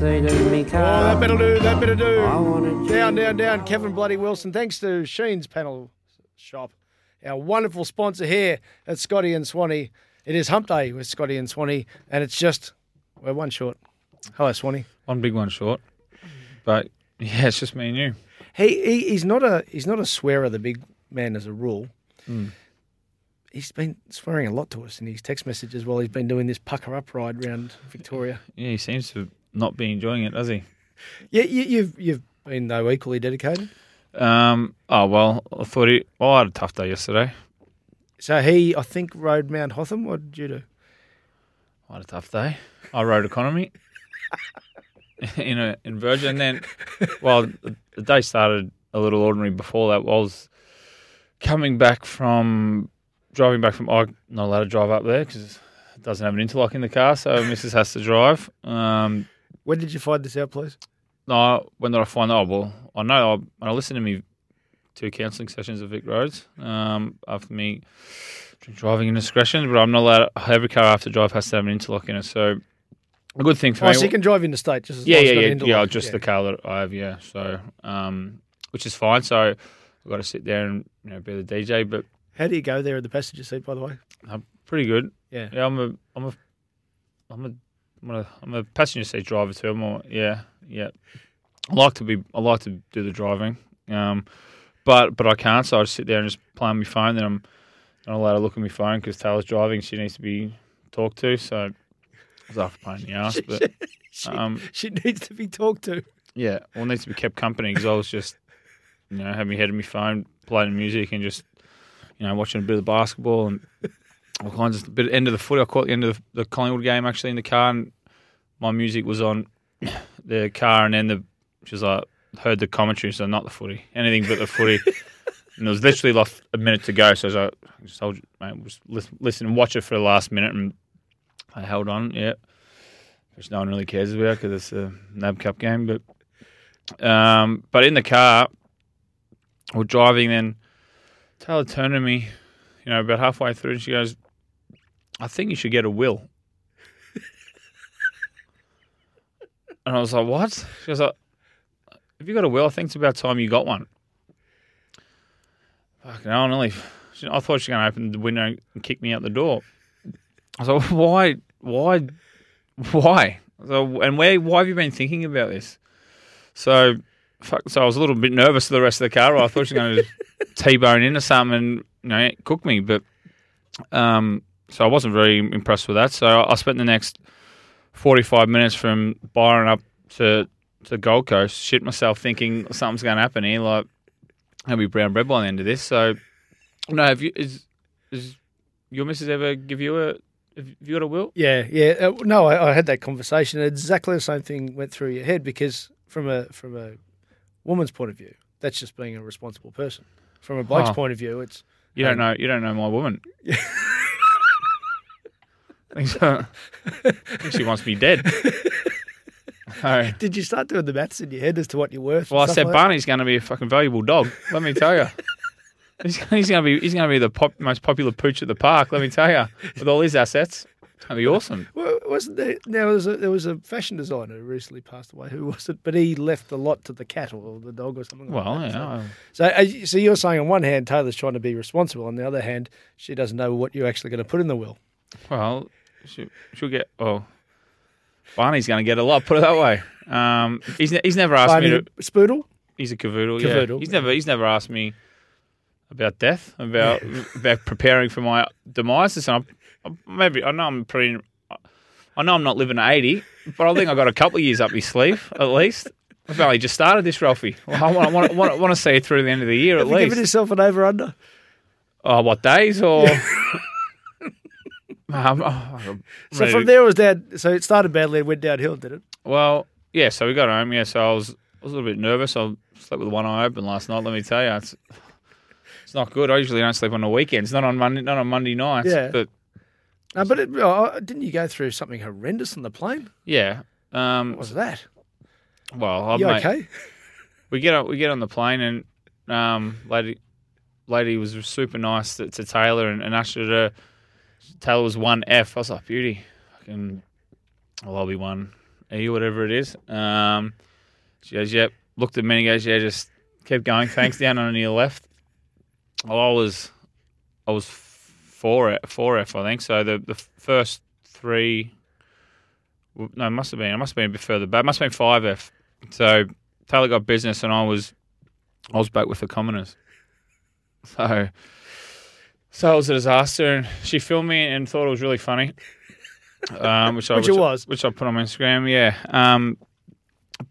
The backseat of Oh, car. that better do, that better do. I wanted Down, down, down. Kevin Bloody Wilson. Thanks to Sheen's panel shop, our wonderful sponsor here at Scotty and Swanee. It is Hump Day with Scotty and Swanee, and it's just we're one short. Hello, Swanee. One big one short. But yeah, it's just me and you. He, he he's not a he's not a swearer, the big man, as a rule. Hmm. He's been swearing a lot to us in his text messages while he's been doing this pucker up ride around Victoria. Yeah, he seems to not be enjoying it, does he? Yeah, you, you've you've been though equally dedicated. Um. Oh well, I thought he. Well, I had a tough day yesterday. So he, I think, rode Mount Hotham. What did you do? I had a tough day. I rode economy in a in Virgin. And then, well, the, the day started a little ordinary. Before that, I was coming back from driving back from. I'm not allowed to drive up there because it doesn't have an interlock in the car, so Mrs. has to drive. Um, When did you find this out, please? No, when did I find out? Well, I know I, when I listened to me two counselling sessions of Vic Roads um, after me driving indiscretion, but I'm not allowed. Every car I have to drive has to have an interlock in it. So a good thing for Oh, me. so you can drive in the state just as yeah, yeah, yeah, yeah. Just the car that I have, yeah. So, um, which is fine. So I've got to sit there and you know be the DJ, but How do you go there in the passenger seat, by the way? I'm pretty good. Yeah. Yeah, I'm a, I'm a, I'm a, I'm a, I'm a passenger seat driver too. I'm a, yeah, yeah. I like to be, I like to do the driving, um, but but I can't. So I just sit there and just play on my phone. Then I'm not allowed to look at my phone because Taylor's driving. She needs to be talked to. So it's after pain in the ass. But She, um, she needs to be talked to. yeah, well, needs to be kept company because I was just, you know, having my head in my phone, playing music, and just, you know, watching a bit of basketball and all kinds of bit end of the footy. I caught the end of the Collingwood game actually in the car, and my music was on the car, and then the she was like heard the commentary, so not the footy, anything but the footy. And there was literally like a minute to go, so I was like, I just told you, mate, just listen, listen and watch it for the last minute, and I held on, yeah. Which no one really cares about because it's a NAB Cup game, but um, but in the car, we're driving. Then Taylor turned to me, you know, about halfway through, and she goes, "I think you should get a will." and I was like, "What?" She goes, like, "Have you got a will? I think it's about time you got one." Fucking hell, nearly. I thought she was going to open the window and kick me out the door. I was like, "Why? Why? Why?" So, and where? Why have you been thinking about this? So, fuck, so I was a little bit nervous for the rest of the car. I thought she was going to t-bone into something and you know cook me, but um, so I wasn't very impressed with that. So I spent the next forty-five minutes from Byron up to to Gold Coast, shit myself, thinking something's going to happen here. Like I'll be brown bread by the end of this. So no, have you is is your missus ever give you a? Have you got a will? Yeah, yeah. Uh, no, I, I had that conversation. Exactly the same thing went through your head because from a from a woman's point of view, that's just being a responsible person. From a bloke's Oh. point of view, it's You don't Um, know. You don't know my woman. I think, so. I think she wants me dead. Did you start doing the maths in your head as to what you're worth? well, I said like? Barney's going to be a fucking valuable dog. Let me tell you. He's, he's going to be he's going to be the pop, most popular pooch at the park. Let me tell you, with all his assets, that'd be awesome. Well, wasn't there? Now there was a, there was a fashion designer who recently passed away. Who was it? But he left a lot to the cat or the dog or something. like Well, that. yeah, So, so, so you're saying on one hand Taylor's trying to be responsible, on the other hand she doesn't know what you're actually going to put in the will. well, she'll, she'll get. Oh, Barney's going to get a lot. Put it that way. Um, he's ne- he's never asked Barney me. To, Spoodle. he's a cavoodle. Cavoodle, Yeah. He's never he's never asked me about death, about about preparing for my demise. So I'm, I'm- maybe I know I'm pretty. I know I'm not living at 80, but I think I got a couple of years up my sleeve at least. I've only just started this, Ralphie. Well, I want, want, want, want to see it through the end of the year at Have given least. yourself an over under? Oh, what days or? Um, oh, I'm So from there it was down. So it started badly and went downhill, did it? Well, yeah. So we got home. Yeah. So I was I was a little bit nervous. I slept with one eye open last night. Let me tell you, it's it's not good. I usually don't sleep on the weekends. Not on Monday. Not on Monday nights. Yeah. But No, but it, oh, didn't you go through something horrendous on the plane? yeah. Um, What was that? well, I you mate, okay? we get on we get on the plane and um, lady lady was super nice to, to Taylor and, and ushered her. Taylor was one F. I was like, beauty, fucking, well, I'll be one E, or whatever it is. Um, she goes, yep. Looked at me and goes, yeah, just keep going. Thanks. Down on your left. Well, I was, I was four four F, I think. So the the first three, no, it must have been. It must have been a bit further back. It must have been five F. So Taylor got business, and I was, I was back with the commoners. So, so it was a disaster, and she filmed me and thought it was really funny. Um, which I Which it I- was. which I put on my Instagram. Yeah, um,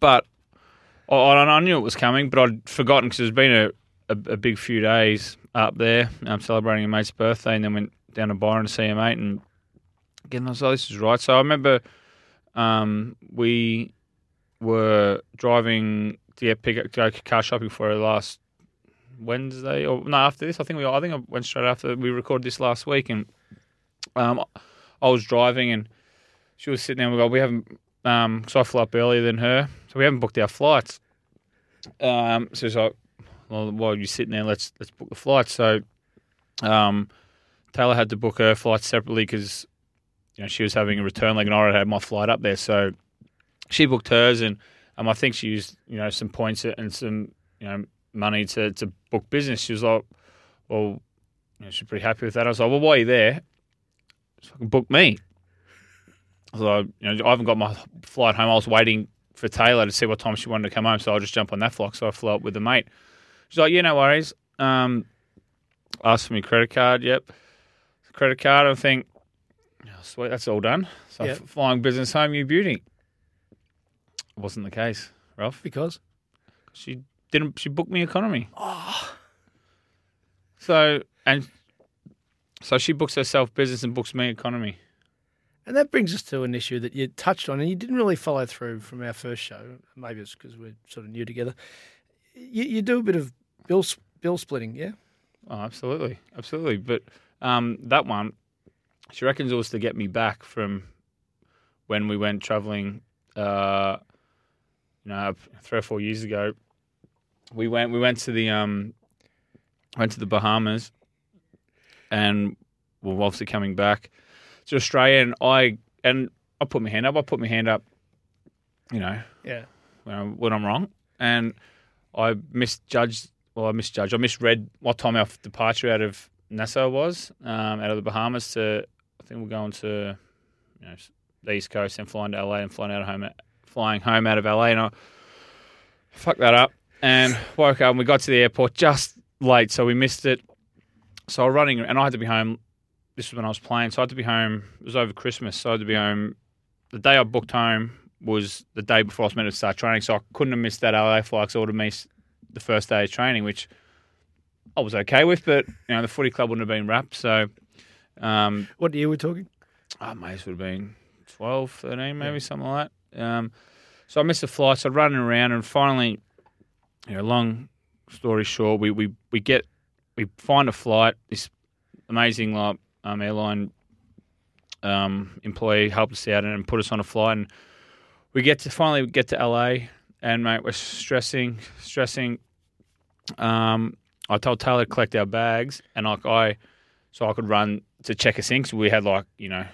but I, I knew it was coming, but I'd forgotten because it's been a, a, a big few days up there um, celebrating a mate's birthday, and then went down to Byron to see a mate, and again I was like, this is right. So I remember um, we were driving to get pick up, go car shopping for her last Wednesday or no after this. I think we I think I went straight after we recorded this last week, and um, I was driving and she was sitting there. and We go, we haven't um, so I flew up earlier than her, so we haven't booked our flights. Um, so she's like, well, while you're sitting there, let's let's book the flights. So um, Taylor had to book her flight separately because you know she was having a return leg, and I already had my flight up there. So she booked hers, and um, I think she used you know some points and some you know money to to book business. She was like, well, you know, she's pretty happy with that. I was like, well, why are you there? Just fucking book me. I was like, you know, I haven't got my flight home. I was waiting for Taylor to see what time she wanted to come home, so I'll just jump on that flight. So I flew up with a mate. She's like, yeah, no worries. Um, asked for my credit card. Yep, credit card. I think, oh, sweet, that's all done. So f- flying business home, you beauty. It Wasn't the case, Ralph. Because She didn't. She booked me economy. Oh. So and so she books herself business and books me economy. And that brings us to an issue that you touched on, and you didn't really follow through from our first show. Maybe it's because we're sort of new together. You, you do a bit of bill bill splitting, yeah? Oh, absolutely, absolutely. But um, that one, she reckons it was to get me back from when we went traveling. Uh, you know, three or four years ago, we went. We went to the um, went to the Bahamas, and we're obviously coming back to Australia. And I and I put my hand up. I put my hand up. You know, Yeah. when, I, when I'm wrong, and I misjudged. Well, I misjudged. I misread what time our departure out of Nassau was, um, out of the Bahamas to. I think we're going to, you know, the East Coast and flying to LA and flying out of home, flying home out of LA, and I fucked that up and woke up and we got to the airport just late, so we missed it. So I was running, and I had to be home. This was when I was playing, so I had to be home. It was over Christmas, so I had to be home. The day I booked home was the day before I was meant to start training, so I couldn't have missed that LA flight. would have missed the first day of training, which I was okay with. But you know, the footy club wouldn't have been wrapped, so um, What year were we're talking? oh, mate, this would have been 12, 13, maybe something like that. Um, so I missed the flight, so I'm running around, and finally, you know, long story short, we, we, we get, we find a flight. This amazing like, um, airline um, employee helped us out and put us on a flight, and we get to finally get to LA, and mate, we're stressing, stressing. Um, I told Taylor to collect our bags, and like I, so I could run to check us in 'cause we had like you know,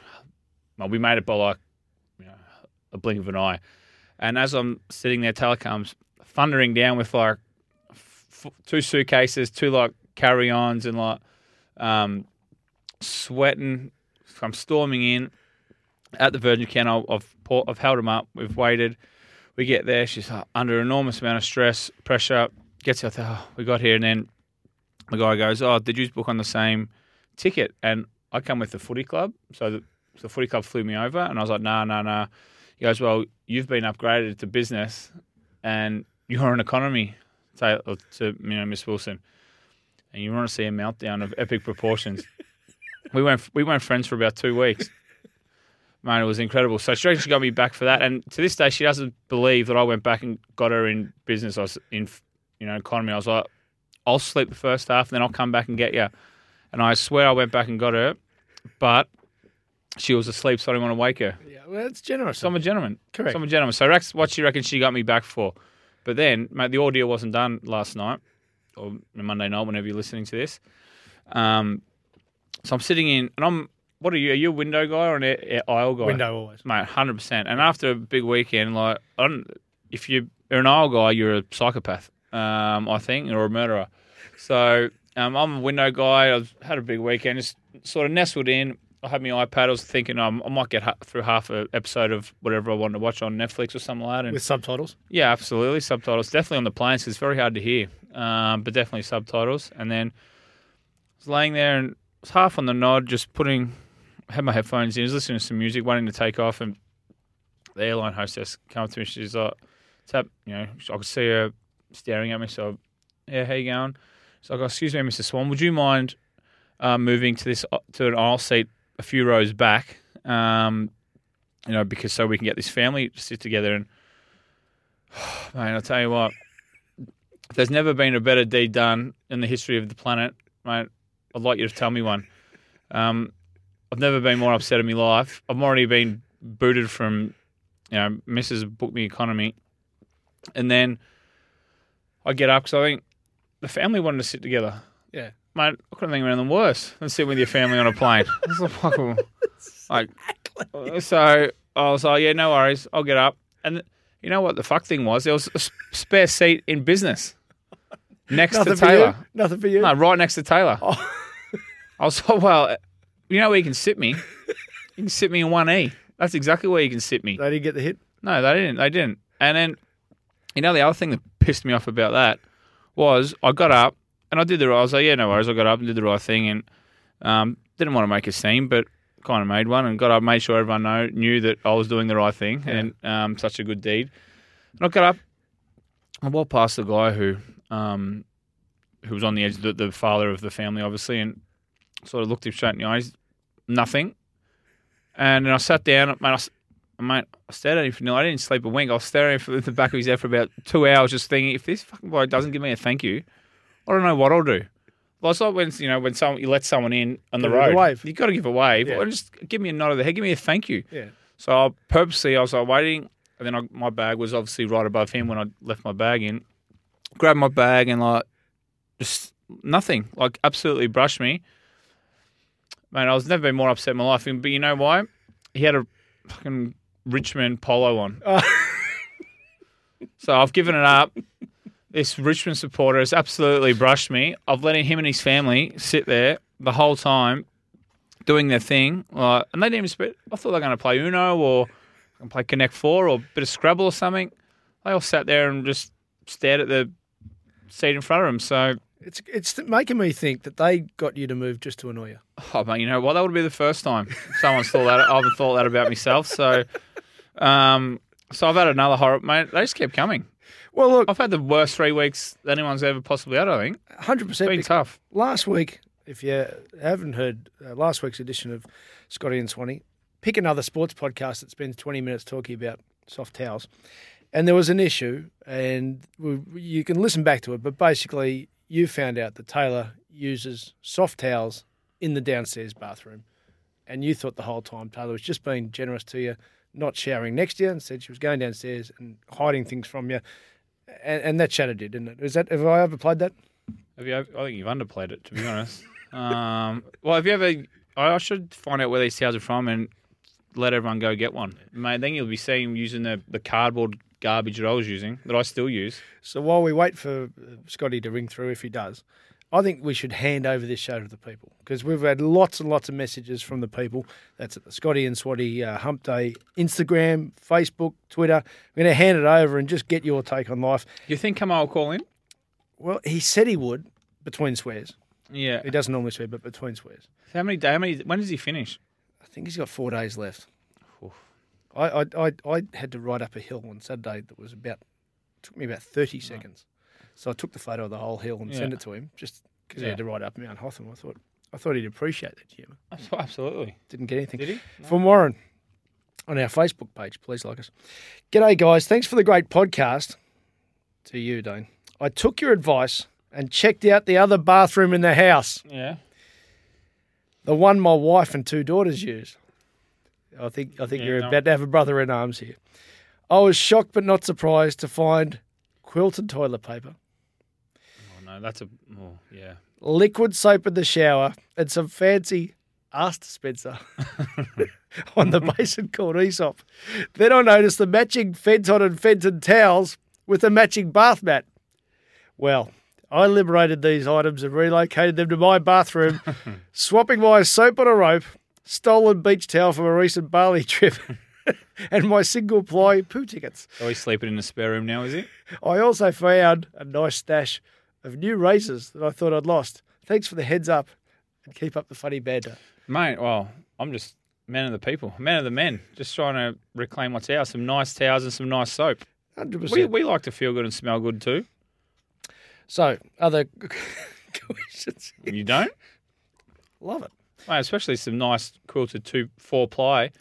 well, we made it by like, you know, a blink of an eye. And as I'm sitting there, Taylor comes thundering down with like f- two suitcases, two like carry-ons, and like um, sweating. I'm storming in at the Virgin Canal. I've, I've held him up. We've waited. We get there. She's uh, under enormous amount of stress, pressure. Gets out there. Oh, we got here, and then the guy goes, "Oh, did you book on the same ticket?" And I come with the footy club, so the, the footy club flew me over, and I was like, "No, no, no." He goes, "Well, you've been upgraded to business, and you're an economy." To, to you know, Miss Wilson, and you want to see a meltdown of epic proportions. we weren't we weren't friends for about two weeks. Man, it was incredible. So she she got me back for that, and to this day, she doesn't believe that I went back and got her in business. I was in, you know, economy. I was like, I'll sleep the first half, and then I'll come back and get you. And I swear I went back and got her, but she was asleep, so I didn't want to wake her. Yeah, well, that's generous. So I'm a gentleman. Correct. So I'm a gentleman. So that's what she reckons she got me back for. But then, mate, the ordeal wasn't done last night or Monday night, whenever you're listening to this. Um, so I'm sitting in, and I'm. What are you? Are you a window guy or an air, air aisle guy? Window always. mate. Hundred percent. And after a big weekend, like, I don't, if you're an aisle guy, you're a psychopath. Um, I think, or a murderer. So um, I'm a window guy. I've had a big weekend. Just sort of nestled in. I had my iPad. I was thinking um, I might get ha- through half an episode of whatever I wanted to watch on Netflix or something like that. And With subtitles. yeah, absolutely. Subtitles. Definitely on the planes 'cause it's very hard to hear, um, but definitely subtitles. And then I was laying there and was half on the nod, just putting, had my headphones in, was listening to some music, waiting to take off. And the airline hostess came up to me. She's like, tap, you know, I could see her staring at me. So, yeah, how you going? So I go, excuse me, Mr. Swan, would you mind uh, moving to this to an aisle seat a few rows back? Um, you know, because so we can get this family to sit together and mate, I'll tell you what. There's never been a better deed done in the history of the planet, mate, I'd like you to tell me one. Um, I've never been more upset in my life. I've already been booted from, you know, Mrs. Book Me Economy. And then I get up because I think the family wanted to sit together. Yeah. Mate, I couldn't think of anything worse than sitting with your family on a plane. It's like, fucking- like, so I was like, yeah, no worries. I'll get up. And you know what the fuck thing was? There was a s- spare seat in business next Nothing to for you. Taylor. Nothing for you. No, right next to Taylor. Oh. I was like, well, you know where you can sit me? You can sit me in 1E. That's exactly where you can sit me. They didn't get the hit. No, they didn't. They didn't. And then, you know, the other thing that pissed me off about that was I got up and I did the right. I was like, yeah, no worries. I got up and did the right thing and um, didn't want to make a scene, but kind of made one and got up, made sure everyone know, knew that I was doing the right thing and um, such a good deed. And I got up. I walked past the guy who um, who was on the edge, the, the father of the family, obviously, and sort of looked him straight in the eyes. Nothing. And then I sat down, mate. I, mate, I stared at him for no. I didn't sleep a wink. I was staring for the back of his head for about two hours, just thinking, if this fucking boy doesn't give me a thank you, I don't know what I'll do. Well, it's like when you know when someone you let someone in on the Give road, wave. you got to give a wave, Yeah. or just give me a nod of the head, give me a thank you. Yeah. So I purposely I was like waiting, and then I, my bag was obviously right above him when I left my bag in. Grabbed my bag and like just nothing, like absolutely brushed me. Man, I was never been more upset in my life. But you know why? He had a fucking Richmond polo on. Oh. so I've given it up. This Richmond supporter has absolutely brushed me. I've let him and his family sit there the whole time doing their thing. Uh, and they didn't even speak. I thought they were going to play Uno or play Connect Four or a bit of Scrabble or something. They all sat there and just stared at the seat in front of them. So, It's it's making me think that they got you to move just to annoy you. oh, man, you know what? That would be the first time someone's thought that. I haven't thought that about myself. So, um, so I've had another horror, mate. They just kept coming. Well, look, I've had the worst three weeks anyone's ever possibly had. I think hundred it's been tough. Last week, if you haven't heard uh, last week's edition of Scotty and Swanee, pick another sports podcast that spends twenty minutes talking about soft towels. And there was an issue, and we, you can listen back to it. But basically, you found out that Taylor uses soft towels in the downstairs bathroom, and you thought the whole time Taylor was just being generous to you, not showering next to you. said she was going downstairs and hiding things from you. And, and that shattered you, didn't it? Is that have I overplayed that? Have you? I think you've underplayed it, to be honest. um, well, have you ever? I should find out where these towels are from and let everyone go get one, mate. Then you'll be seeing using the the cardboard garbage that I was using, that I still use. So while we wait for Scotty to ring through, if he does, I think we should hand over this show to the people because we've had lots and lots of messages from the people. That's at the Scotty and Swatty uh, Hump Day Instagram, Facebook, Twitter. We're going to hand it over and just get your take on life. You think Kamal will call in? Well, he said he would between swears. Yeah. He doesn't normally swear, but between swears. How many days? How many? When does he finish? I think he's got four days left. I, I, I, I had to ride up a hill on Saturday that was about took me about thirty seconds. So I took the photo of the whole hill and Yeah. sent it to him just because he had to ride up Mount Hotham. I thought I thought he'd appreciate that humour. Absolutely. Didn't get anything. Did he? From Warren on our Facebook page. Please like us. G'day, guys. Thanks for the great podcast. To you, Dane. I took your advice and checked out the other bathroom in the house, Yeah. the one my wife and two daughters use. I think I think Yeah, you're no. about to have a brother in arms here. I was shocked but not surprised to find quilted toilet paper, no, that's a. Oh yeah. liquid soap in the shower, and some fancy ass dispenser on the basin called Aesop. Then I noticed the matching Fenton and Fenton towels with a matching bath mat. Well, I liberated these items and relocated them to my bathroom, swapping my soap on a rope, stolen beach towel from a recent Bali trip, and my single ply poo tickets. Oh, he's sleeping in the spare room now, is he? I also found a nice stash of new races that I thought I'd lost. Thanks for the heads up and keep up the funny banter. Mate, well, I'm just man of the people, man of the men, just trying to reclaim what's ours. Some nice towels and some nice soap. 100%. We, we like to feel good and smell good too. so, other questions? You don't? Love it. Mate, especially some nice quilted two four ply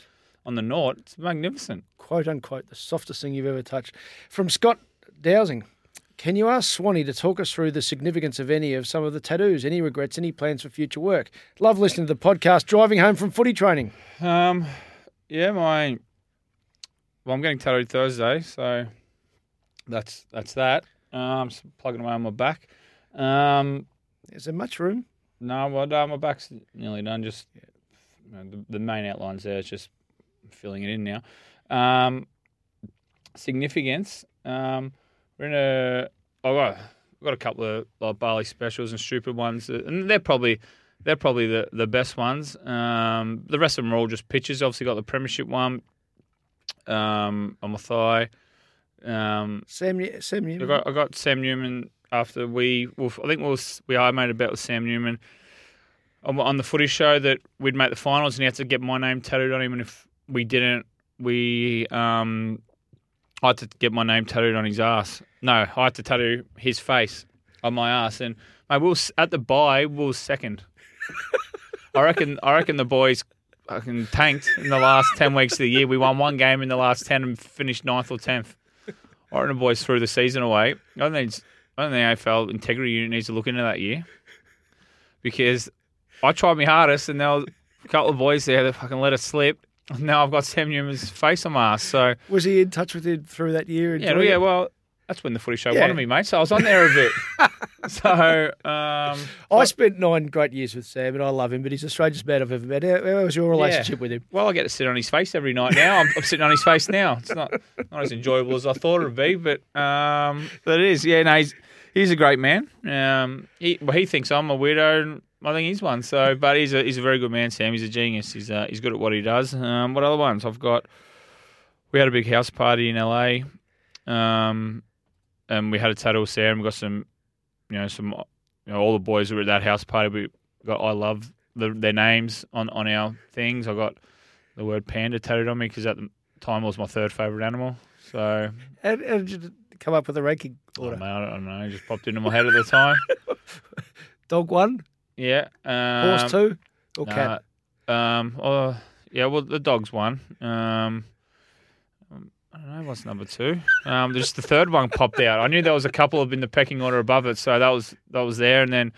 on the Nort. It's magnificent. Quote unquote, the softest thing you've ever touched. From Scott Dowsing. Can you ask Swanee to talk us through the significance of any of some of the tattoos? Any regrets? Any plans for future work? Love listening to the podcast driving home from footy training. Um, yeah, my well, I'm getting tattooed Thursday, so that's that's that. Um, just plugging away on my back. Um, Is there much room? no, well, no, my back's nearly done. Just you know, the, the main outlines there. It's just filling it in now. Um, significance. Um, we're in a. I've got, I've got a couple of like Bali specials and stupid ones, and they're probably they're probably the, the best ones. Um, the rest of them are all just pictures. Obviously, got the premiership one um, on my thigh. Um, Sam, Sam I Newman. got I got Sam Newman after we. Well, I think we was, we I made a bet with Sam Newman on, on the footy show that we'd make the finals, and he had to get my name tattooed on him. And if we didn't, we um, I had to get my name tattooed on his ass. No, I had to tattoo his face on my ass. And mate, was at the buy, we was second. I reckon. I reckon the boys fucking tanked in the last ten weeks of the year. We won one game in the last ten and finished ninth or tenth. I reckon the boys threw the season away. I don't think. I don't think AFL integrity unit needs to look into that year because I tried my hardest and there was a couple of boys there that fucking let us slip. Now I've got Sam Newman's face on my ass. So Was he in touch with you through that year? yeah, enjoying yeah. Well, that's when the footy show Yeah. wanted me, mate. So I was on there a bit. so um, I spent nine great years with Sam, and I love him, but he's the strangest man I've ever met. How, how was your relationship with him? Well, I get to sit on his face every night now. I'm, I'm sitting on his face now. It's not not as enjoyable as I thought it would be, but um, but it is. Yeah, no, he's he's a great man. Um, he well, he thinks I'm a weirdo, and I think he's one. So, but he's a he's a very good man, Sam. He's a genius. He's uh, he's good at what he does. Um, what other ones? I've got. We had a big house party in LA, um, and we had a tattoo with Sam. We got some, you know, some, you know, all the boys who were at that house party. We got I love the, their names on on our things. I got the word panda tattooed on me because at the time it was my third favorite animal. So, How, how did you come up with a ranking oh, order? man, I don't know, it just popped into my head at the time. Dog one, Yeah, um, horse two, or cat? um, oh, yeah, well, the dog's one. Um, I don't know what's number two. Um, just the third one popped out. I knew there was a couple of in the pecking order above it, so that was that was there. And then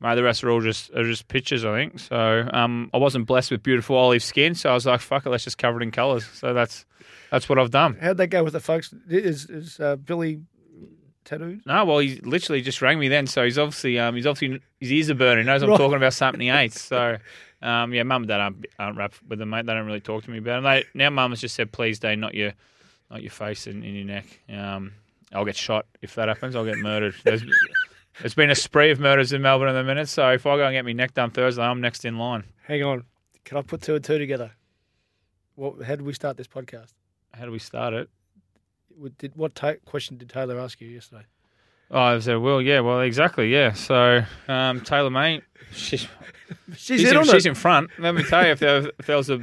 mate, the rest are all just are just pictures, I think. So um, I wasn't blessed with beautiful olive skin, so I was like, fuck it, let's just cover it in colours. So that's that's what I've done. How'd that go with the folks? Is, is uh, Billy tattooed? No, well, he literally just rang me then, so he's obviously um, he's obviously his ears are burning. He knows I'm Right. talking about something he ate. So, um, yeah, mum and dad aren't, aren't rap with them, mate. They don't really talk to me about it. They, now, mum has just said, please, Dane, not your not your face and in your neck. Um, I'll get shot if that happens. I'll get murdered. There's, there's been a spree of murders in Melbourne in the minute, so if I go and get my neck done Thursday, I'm next in line. Hang on. Can I put two and two together? What, how did we start this podcast? How do we start it? What, did, what ta- question did Taylor ask you yesterday? Oh, I said, well, yeah, well, exactly, yeah. So, um, Taylor, mate, she's, She's, she's, in she's in front. Let me tell you, if there, if there was a,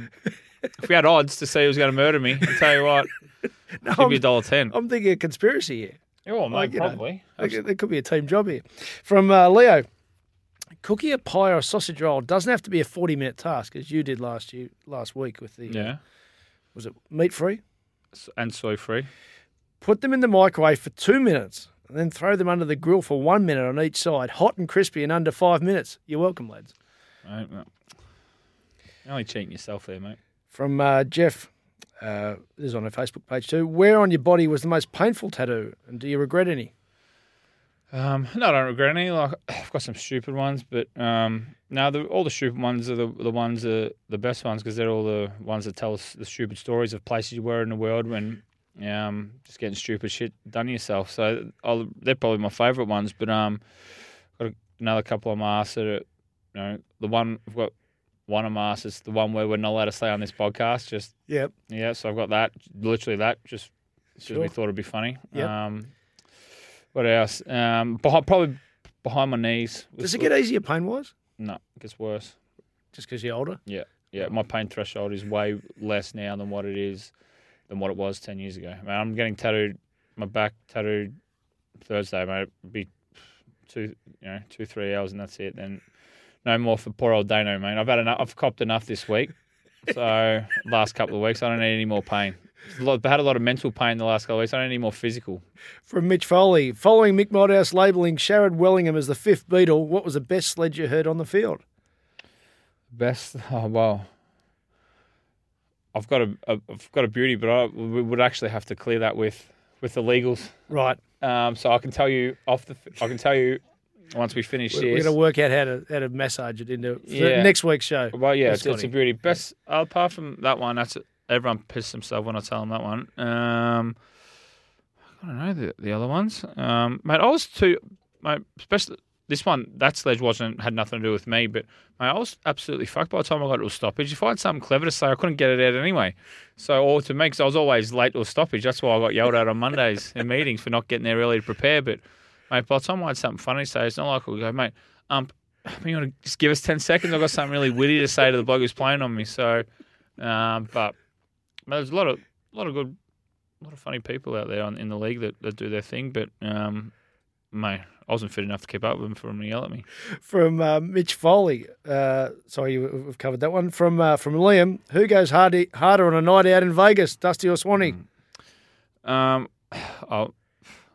if we had odds to see who was going to murder me, I tell you what, No, give me a I'm, dollar ten. I'm thinking a conspiracy here. Oh, Like, mate, you know, probably. There there could be a team job here. From uh, Leo, cookie a pie or a sausage roll doesn't have to be a 40 minute task as you did last year, last week with the, Yeah, was it meat free? And soy free. Put them in the microwave for two minutes and then throw them under the grill for one minute on each side, hot and crispy in under five minutes. You're welcome, lads. Right, well, you're only cheating yourself there, mate. From uh, Jeff, uh, this is on our Facebook page too. Where on your body was the most painful tattoo, and do you regret any? Um, no, I don't regret any. Like I've got some stupid ones, but um, no, the, all the stupid ones are the the ones are the best ones because they're all the ones that tell us the stupid stories of places you were in the world when um just getting stupid shit done yourself. So I'll, they're probably my favourite ones. But um, got another couple of masks that are, you know, the one I've got one on my ass is the one where we're not allowed to say on this podcast. Just Yep. yeah, so I've got that. Literally that. Just because we Sure. thought it'd be funny. Yep. Um, what else? Um, behind, probably behind my knees. Does it get easier pain wise? No, it gets worse. Just because you're older? Yeah, yeah. My pain threshold is way less now than what it is than what it was ten years ago. I mean, I'm getting tattooed, my back tattooed Thursday, mate. It'd be two, you know, two three hours, and that's it. Then no more for poor old Dano, mate. I've had enough. I've copped enough this week. So last couple of weeks, I don't need any more pain. A lot- had a lot of mental pain the last couple of weeks. I don't need any more physical. From Mitch Foley, following Mick Malthouse labelling Sharrod Wellingham as the fifth Beatle, what was the best sledge you heard on the field? Best. Oh well. I've got a, a I've got a beauty, but I we would actually have to clear that with with the legals. Right. Um, so I can tell you off the I can tell you once we finish We're, this. going to work out how to how to massage it into Yeah. next week's show. Well, yeah, it's, it's a beauty. Best apart from that one, that's everyone pissed themselves when I tell them that one. Um, I don't know the the other ones, um, mate. I was too, mate. Especially this one, that sledge wasn't had nothing to do with me, but mate, I was absolutely fucked by the time I got to a stoppage. If I had something clever to say, I couldn't get it out anyway. So, or to me, because I was always late to a stoppage. That's why I got yelled at on Mondays in meetings for not getting there early to prepare. But mate, by the time I had something funny to say, it's not like we go, mate. Um, you want to just give us 10 seconds? I've got something really witty to say to the bloke who's playing on me. So, um, but, but there's a lot of, a lot of good, a lot of funny people out there on, in the league that, that do their thing. But, um, mate, I wasn't fit enough to keep up with him to yell at me. From uh, Mitch Foley, uh, sorry, we- we've covered that one. From uh, from Liam, who goes harder, harder on a night out in Vegas, Dusty or Swanee? Um, oh,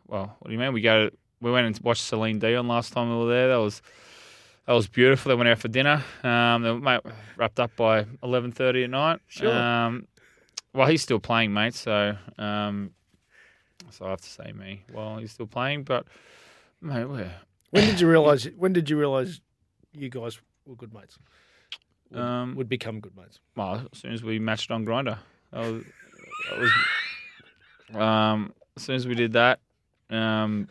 well, what do you mean? We go, we went and watched Celine Dion last time we were there. That was, that was beautiful. They went out for dinner. Um, they mate, wrapped up by eleven thirty at night. Sure. Um, well, he's still playing, mate. So, um, so I have to say me. Well, he's still playing, but mate, we're When did you realise? When did you realise you guys were good mates? Would, Um, would become good mates. well as soon as we matched on Grindr. That was, that was um, as soon as we did that, um,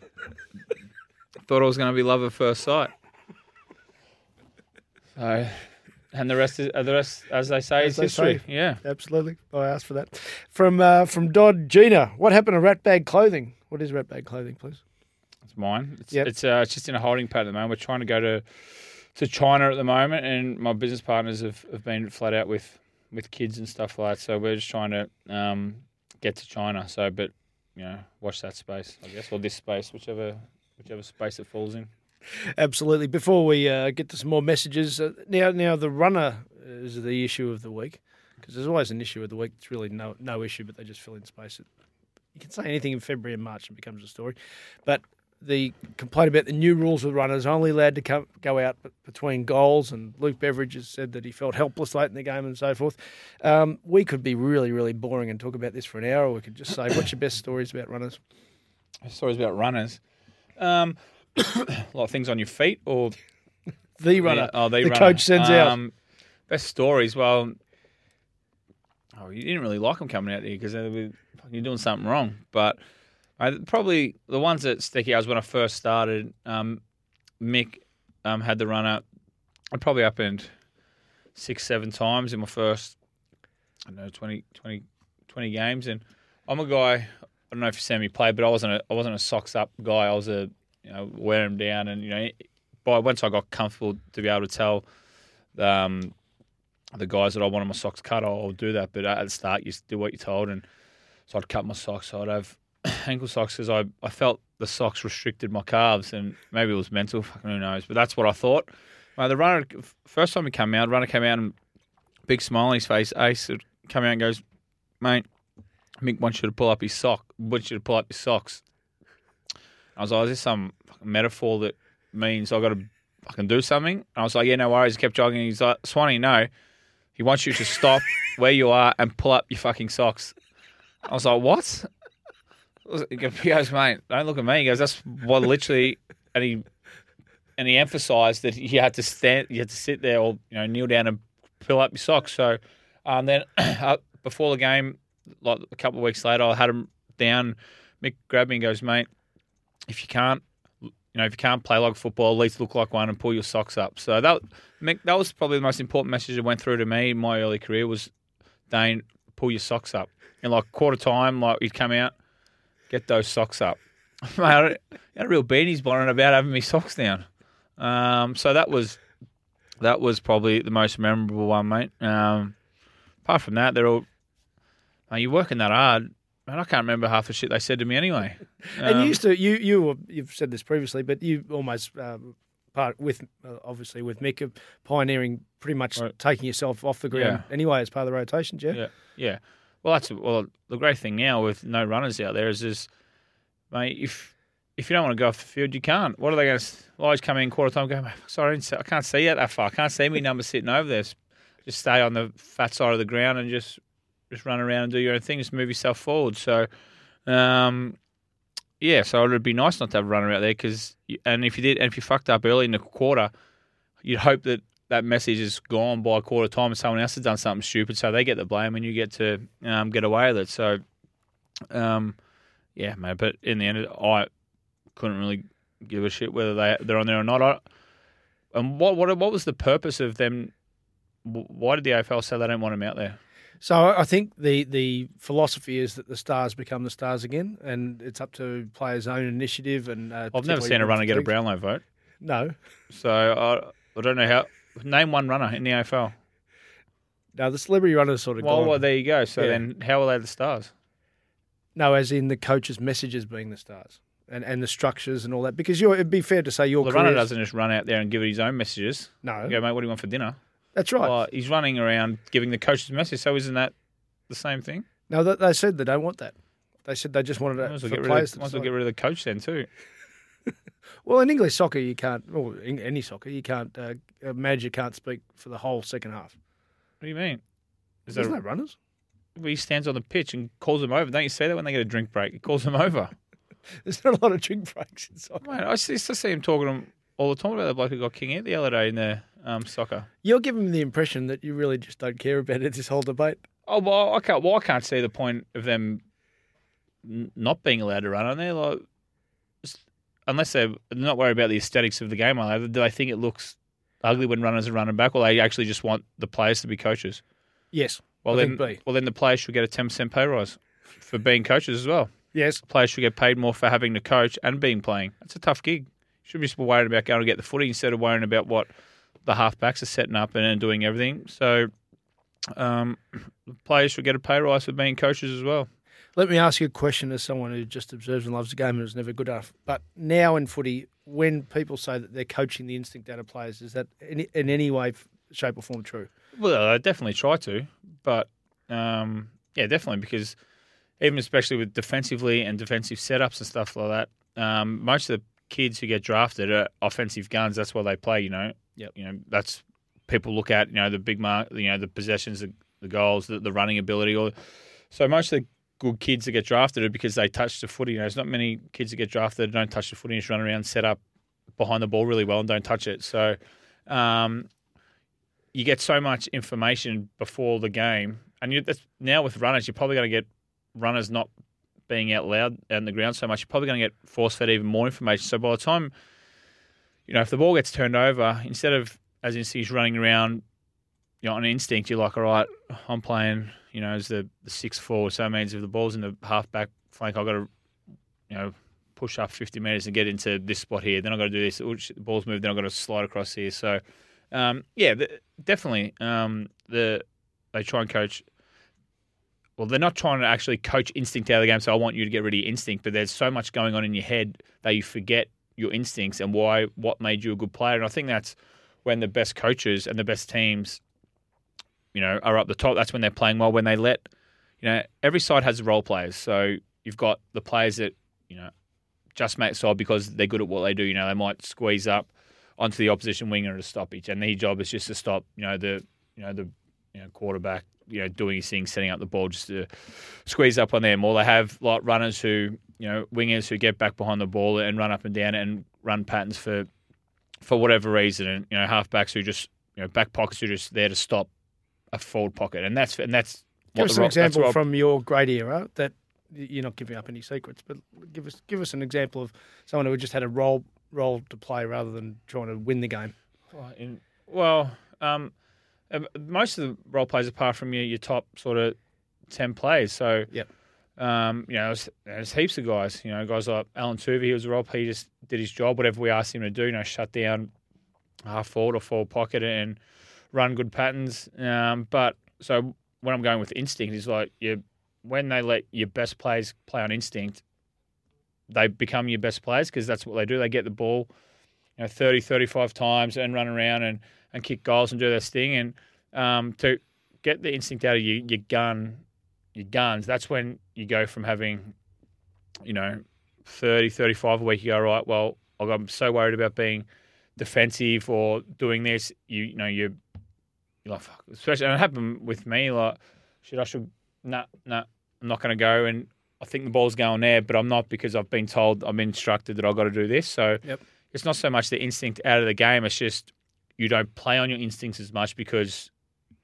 thought it was going to be love at first sight. So, and the rest is the rest, as they say, As is history. say. Yeah. Absolutely, I asked for that. From uh, from Dodd Gina, what happened to Ratbag Clothing? What is Ratbag Clothing, please? It's mine. It's Yep. it's uh, it's just in a holding pattern at the moment. We're trying to go to to China at the moment, and my business partners have, have been flat out with with kids and stuff like that. So we're just trying to um, get to China. So, but you know, watch that space, I guess, or this space, whichever whichever space it falls in. Absolutely. Before we uh, get to some more messages, uh, now now the runner is the issue of the week because there's always an issue of the week. It's really no no issue, but they just fill in space. You can say anything in February and March and it becomes a story. But the complaint about the new rules with runners only allowed to come, go out between goals, and Luke Beveridge has said that he felt helpless late in the game and so forth. Um, we could be really, really boring and talk about this for an hour, or we could just say, "What's your best stories about runners?" Stories about runners. Um, a lot of things on your feet, or The runner, Yeah, oh, the, the runner. coach sends out. Um, Best stories. Well, oh, you didn't really like them coming out there because you're doing something wrong. But Probably the ones that stick out was when I first started. Um, Mick um, had the run runner. I probably happened six, seven times in my first, I don't know, 20, 20, 20 games. And I'm a guy. I don't know if you see me play, but I wasn't a I wasn't a socks up guy. I was a you know wear them down, and you know by once I got comfortable to be able to tell um, the guys that I wanted my socks cut, I'll, I'll do that. But at the start, you do what you're told, and so I'd cut my socks. So I'd have ankle socks because I, I felt the socks restricted my calves, and maybe it was mental. Fucking who knows? But that's what I thought. Mate, the runner first time he came out, runner came out and big smile on his face. Ace would come out and goes, mate, Mick wants you to pull up his sock. Wants you to pull up your socks. I was like, is this some metaphor that means I got to fucking do something? And I was like, yeah, no worries. He kept jogging. He's like, Swanee, no. He wants you to stop where you are and pull up your fucking socks. I was like, what? He goes, mate, don't look at me. He goes, that's what literally, and he and he emphasised that you had to stand, you had to sit there or you know kneel down and pull up your socks. So, um, then uh, before the game, like a couple of weeks later, I had him down. Mick grabbed me and goes, mate, if you can't, you know, if you can't play like football, at least look like one and pull your socks up. So that Mick, that was probably the most important message that went through to me in my early career was, Dane, pull your socks up. And like quarter time, like he'd come out, get those socks up. Mate, I had a real beanie's bonnet about having my socks down. Um, so that was that was probably the most memorable one, mate. Um, apart from that, they're all. Are you're working that hard, man. I can't remember half the shit they said to me anyway. and you Um, used to you you were, you've said this previously, but you almost um, part with uh, obviously with Mick of pioneering pretty much Right. taking yourself off the ground Yeah. anyway as part of the rotation, Jeff. Yeah, yeah. Well, that's well. The great thing now with no runners out there is, is mate, if if you don't want to go off the field, you can't. What are they going to always come in quarter time? Go, "Mate, sorry, I can't see you that far. I can't see me number sitting over there. Just stay on the fat side of the ground and just just run around and do your own thing. Just move yourself forward. So, um, yeah. So it'd be nice not to have a runner out there because, and if you did, and if you fucked up early in the quarter, you'd hope that that message is gone by a quarter time and someone else has done something stupid, so they get the blame and you get to um, get away with it. So, um, yeah, mate. But in the end, I couldn't really give a shit whether they they're on there or not. I, and what what what was the purpose of them? Why did the AFL say they don't want him out there? So I think the the philosophy is that the stars become the stars again, and it's up to players' own initiative. And uh, I've never seen a runner get a. Brownlow vote, No, so I I don't know how. Name one runner in the AFL. no, the celebrity runners sort of Well, gone. well, there you go. So Yeah. then, how are they the stars? no, as in the coaches' messages being the stars. And, and the structures and all that, because you're, it'd be fair to say your Well, the runner doesn't just run out there and give it his own messages. No, You go, mate, what do you want for dinner? that's right. Well, he's running around giving the coaches message. So isn't that the same thing? No, they, said they don't want that. They said they just wanted Might as well, get rid, of, to might as well get rid of the coach then too. Well, in English soccer, you can't, or in any soccer, you can't. Uh, a manager can't speak for the whole second half. What do you mean? Is There's that runners. well, he stands on the pitch and calls them over? Don't you see that when they get a drink break? He calls them over. There's not a lot of drink breaks in soccer. Mate, I used to see him talking to him all the time about the bloke who got king out the other day in the um, soccer. You're giving me the impression that you really just don't care about it, this whole debate. Oh well, I can't. Well, I can't see the point of them n- not being allowed to run on there. Like, unless they're not worried about the aesthetics of the game, they? do they think it looks ugly when runners are running back, or they actually just want the players to be coaches? Yes. Well, I then, well, then the players should get a ten percent pay rise for being coaches as well. Yes. The Players should get paid more for having to coach and being playing. That's a tough gig. You should be worried about going to get the footy instead of worrying about what the halfbacks are setting up and, doing everything. So, um, the players should get a pay rise for being coaches as well. Let me ask you a question as someone who just observes and loves the game and is never good enough. But now in footy, when people say that they're coaching the instinct out of players, is that in, in any way, shape, or form true? Well, I definitely try to, but um, yeah, definitely because even especially with defensively and defensive setups and stuff like that, um, most of the kids who get drafted are offensive guns. That's why they play. You know. Yep. You know that's people look at. You know the big mark. You know the possessions, the, the goals, the, the running ability. Or so most of the good kids that get drafted because they touch the footy. You know, there's not many kids that get drafted that don't touch the footy and just run around, set up behind the ball really well and don't touch it. So. Um, you get so much information before the game, and you, now with runners, you're probably going to get runners not being out loud on the ground so much. You're probably going to get force fed even more information. So by the time, you know, if the ball gets turned over, instead of as in he's running around, you know, on instinct, you're like, all right, I'm playing, you know, as the the six four. So that means if the ball's in the half back flank, I've got to, you know. Push up 50 metres and get into this spot here. Then I've got to do this. Shit, The ball's moved. Then I've got to slide across here. So, um, yeah, the, definitely. Um, the they try and coach. Well, they're not trying to actually coach instinct out of the game. So I want you to get rid of instinct, but there's so much going on in your head that you forget your instincts and why what made you a good player. And I think that's when the best coaches and the best teams, you know, are up the top. That's when they're playing well. When they let, you know, every side has role players. So you've got the players that you know just make side because they're good at what they do. You know, they might squeeze up onto the opposition winger to stoppage, and their job is just to stop. You know, the you know the you know quarterback. You know, doing his thing, setting up the ball just to squeeze up on them. Or they have like runners who, you know, wingers who get back behind the ball and run up and down and run patterns for for whatever reason. And you know, halfbacks who just you know back pockets who are just there to stop a forward pocket, and that's and that's Give what us the an ro- that's example what from your great era that you're not giving up any secrets, but give us give us an example of someone who just had a role role to play rather than trying to win the game. Right, in- well, um, uh, most of the role players, apart from your, your top sort of ten players, so Yep. um, you know, there's, there's heaps of guys. You know, guys like Alan Toovey, he was a role player. He just did his job, whatever we asked him to do. You know, shut down half forward or forward pocket and run good patterns. Um, but so when I'm going with instinct is like you when they let your best players play on instinct, they become your best players because that's what they do. They get the ball, you know, 30, 35 times and run around and, and kick goals and do this thing. And um, to get the instinct out of you, your gun, your guns, that's when you go from having, you know, 30, 35 a week. You go, right, well, I'm so worried about being defensive or doing this. You, you know, you you're like, fuck. Especially, and it happened with me. Like, shit, I should, nah, nah, I'm not going to go. And I think the ball's going there, but I'm not because I've been told, I've been instructed that I've got to do this. So Yep. it's not so much the instinct out of the game. It's just you don't play on your instincts as much because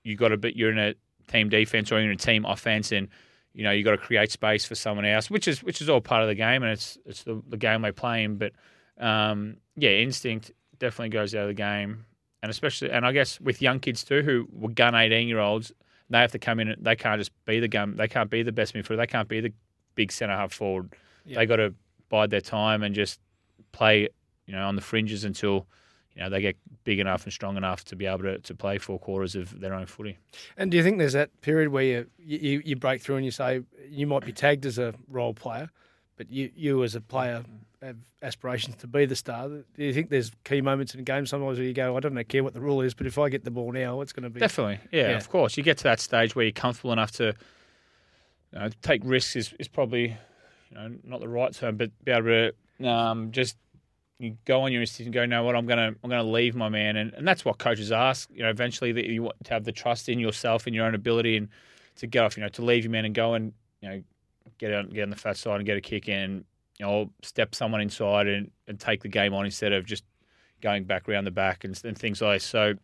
you got to be, you're in a team defense or you're in a team offense and, you know, you got to create space for someone else, which is, which is all part of the game and it's, it's the, the game they play in. But, um, yeah, instinct definitely goes out of the game and especially and I guess with young kids too who were gun eighteen year olds, they have to come in. and They can't just be the gun. They can't be the best midfielder. They can't be the big centre half forward. They got to bide their time and just play, you know, on the fringes until you know they get big enough and strong enough to be able to, to play four quarters of their own footy. And do you think there's that period where you, you you break through and you say you might be tagged as a role player, but you you as a player have aspirations to be the star? Do you think there's key moments in a game sometimes where you go, I don't care what the rule is, but if I get the ball now, it's going to be Definitely, yeah, Yeah. of course. You get to that stage where you're comfortable enough to you know, take risks is, is probably you know not the right term, but be able to um, just you go on your instinct and go, no, what I'm gonna I'm gonna leave my man, and, and that's what coaches ask. You know, eventually that you want to have the trust in yourself and your own ability, and to get off, you know, to leave your man and go and you know get out get on the fat side and get a kick in, you know, step someone inside and, and take the game on instead of just going back around the back and, and things like that. So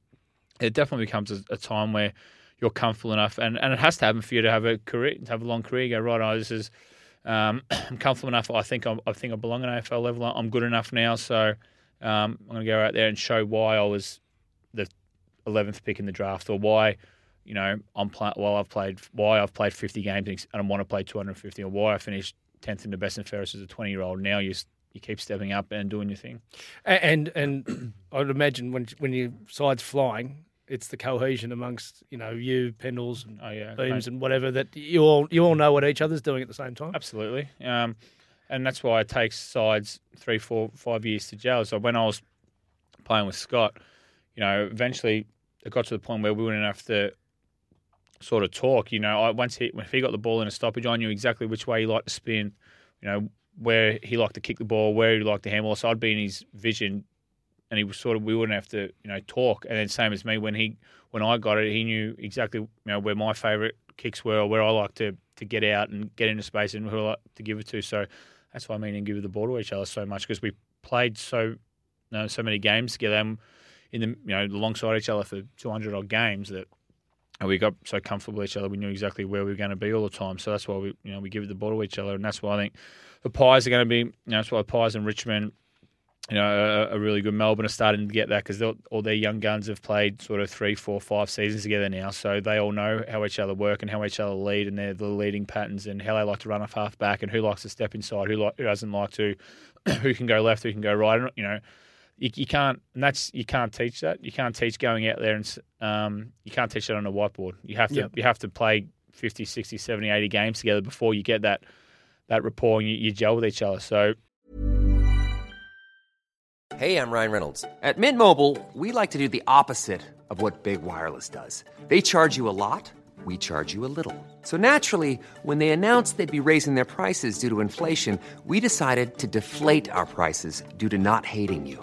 it definitely becomes a, a time where you're comfortable enough, and, and it has to happen for you to have a career, to have a long career. Go right, oh, this is um, I'm comfortable enough. I think I'm, I think I belong at AFL level. I'm good enough now, so um, I'm going to go out there and show why I was the 11th pick in the draft, or why you know I'm pl- while I've played why I've played 50 games and I want to play 250, or why I finished 10th in the best and fairest as a 20 year old. Now you you keep stepping up and doing your thing. And and I'd imagine when when your side's flying, it's the cohesion amongst you know you, Pendles, and Oh yeah, Beams, and whatever that you all you all know what each other's doing at the same time. Absolutely. Um, and that's why it takes sides three, four, five years to gel. So when I was playing with Scott, you know, eventually it got to the point where we wouldn't have to sort of talk. You know, I, once he, if he got the ball in a stoppage, I knew exactly which way he liked to spin, you know, where he liked to kick the ball, where he liked to handle. So I'd be in his vision, and he was sort of we wouldn't have to you know talk. And then same as me when he when I got it, he knew exactly you know where my favourite kicks were or where I like to to get out and get into space and who I like to give it to. So that's why I mean and give the ball to each other so much because we played so you know, so many games together and in the you know alongside each other for 200 odd games that and we got so comfortable with each other. We knew exactly where we were going to be all the time. So that's why we you know we give the ball to each other, and that's why I think the Pies are going to be. You know, that's why Pies and Richmond. You know, are, are really good. Melbourne are starting to get that because all their young guns have played sort of three, four, five seasons together now, so they all know how each other work and how each other lead, and they're the leading patterns and how they like to run off half back and who likes to step inside, who like, who doesn't like to, who can go left, who can go right. and You know, you, you can't, and that's you can't teach that. You can't teach going out there and um, you can't teach that on a whiteboard. You have to Yep. you have to play 50, 60, 70, 80 games together before you get that that rapport and you, you gel with each other. So Hey, I'm Ryan Reynolds. At Mint Mobile, we like to do the opposite of what Big Wireless does. They charge you a lot, we charge you a little. So naturally, when they announced they'd be raising their prices due to inflation, we decided to deflate our prices due to not hating you.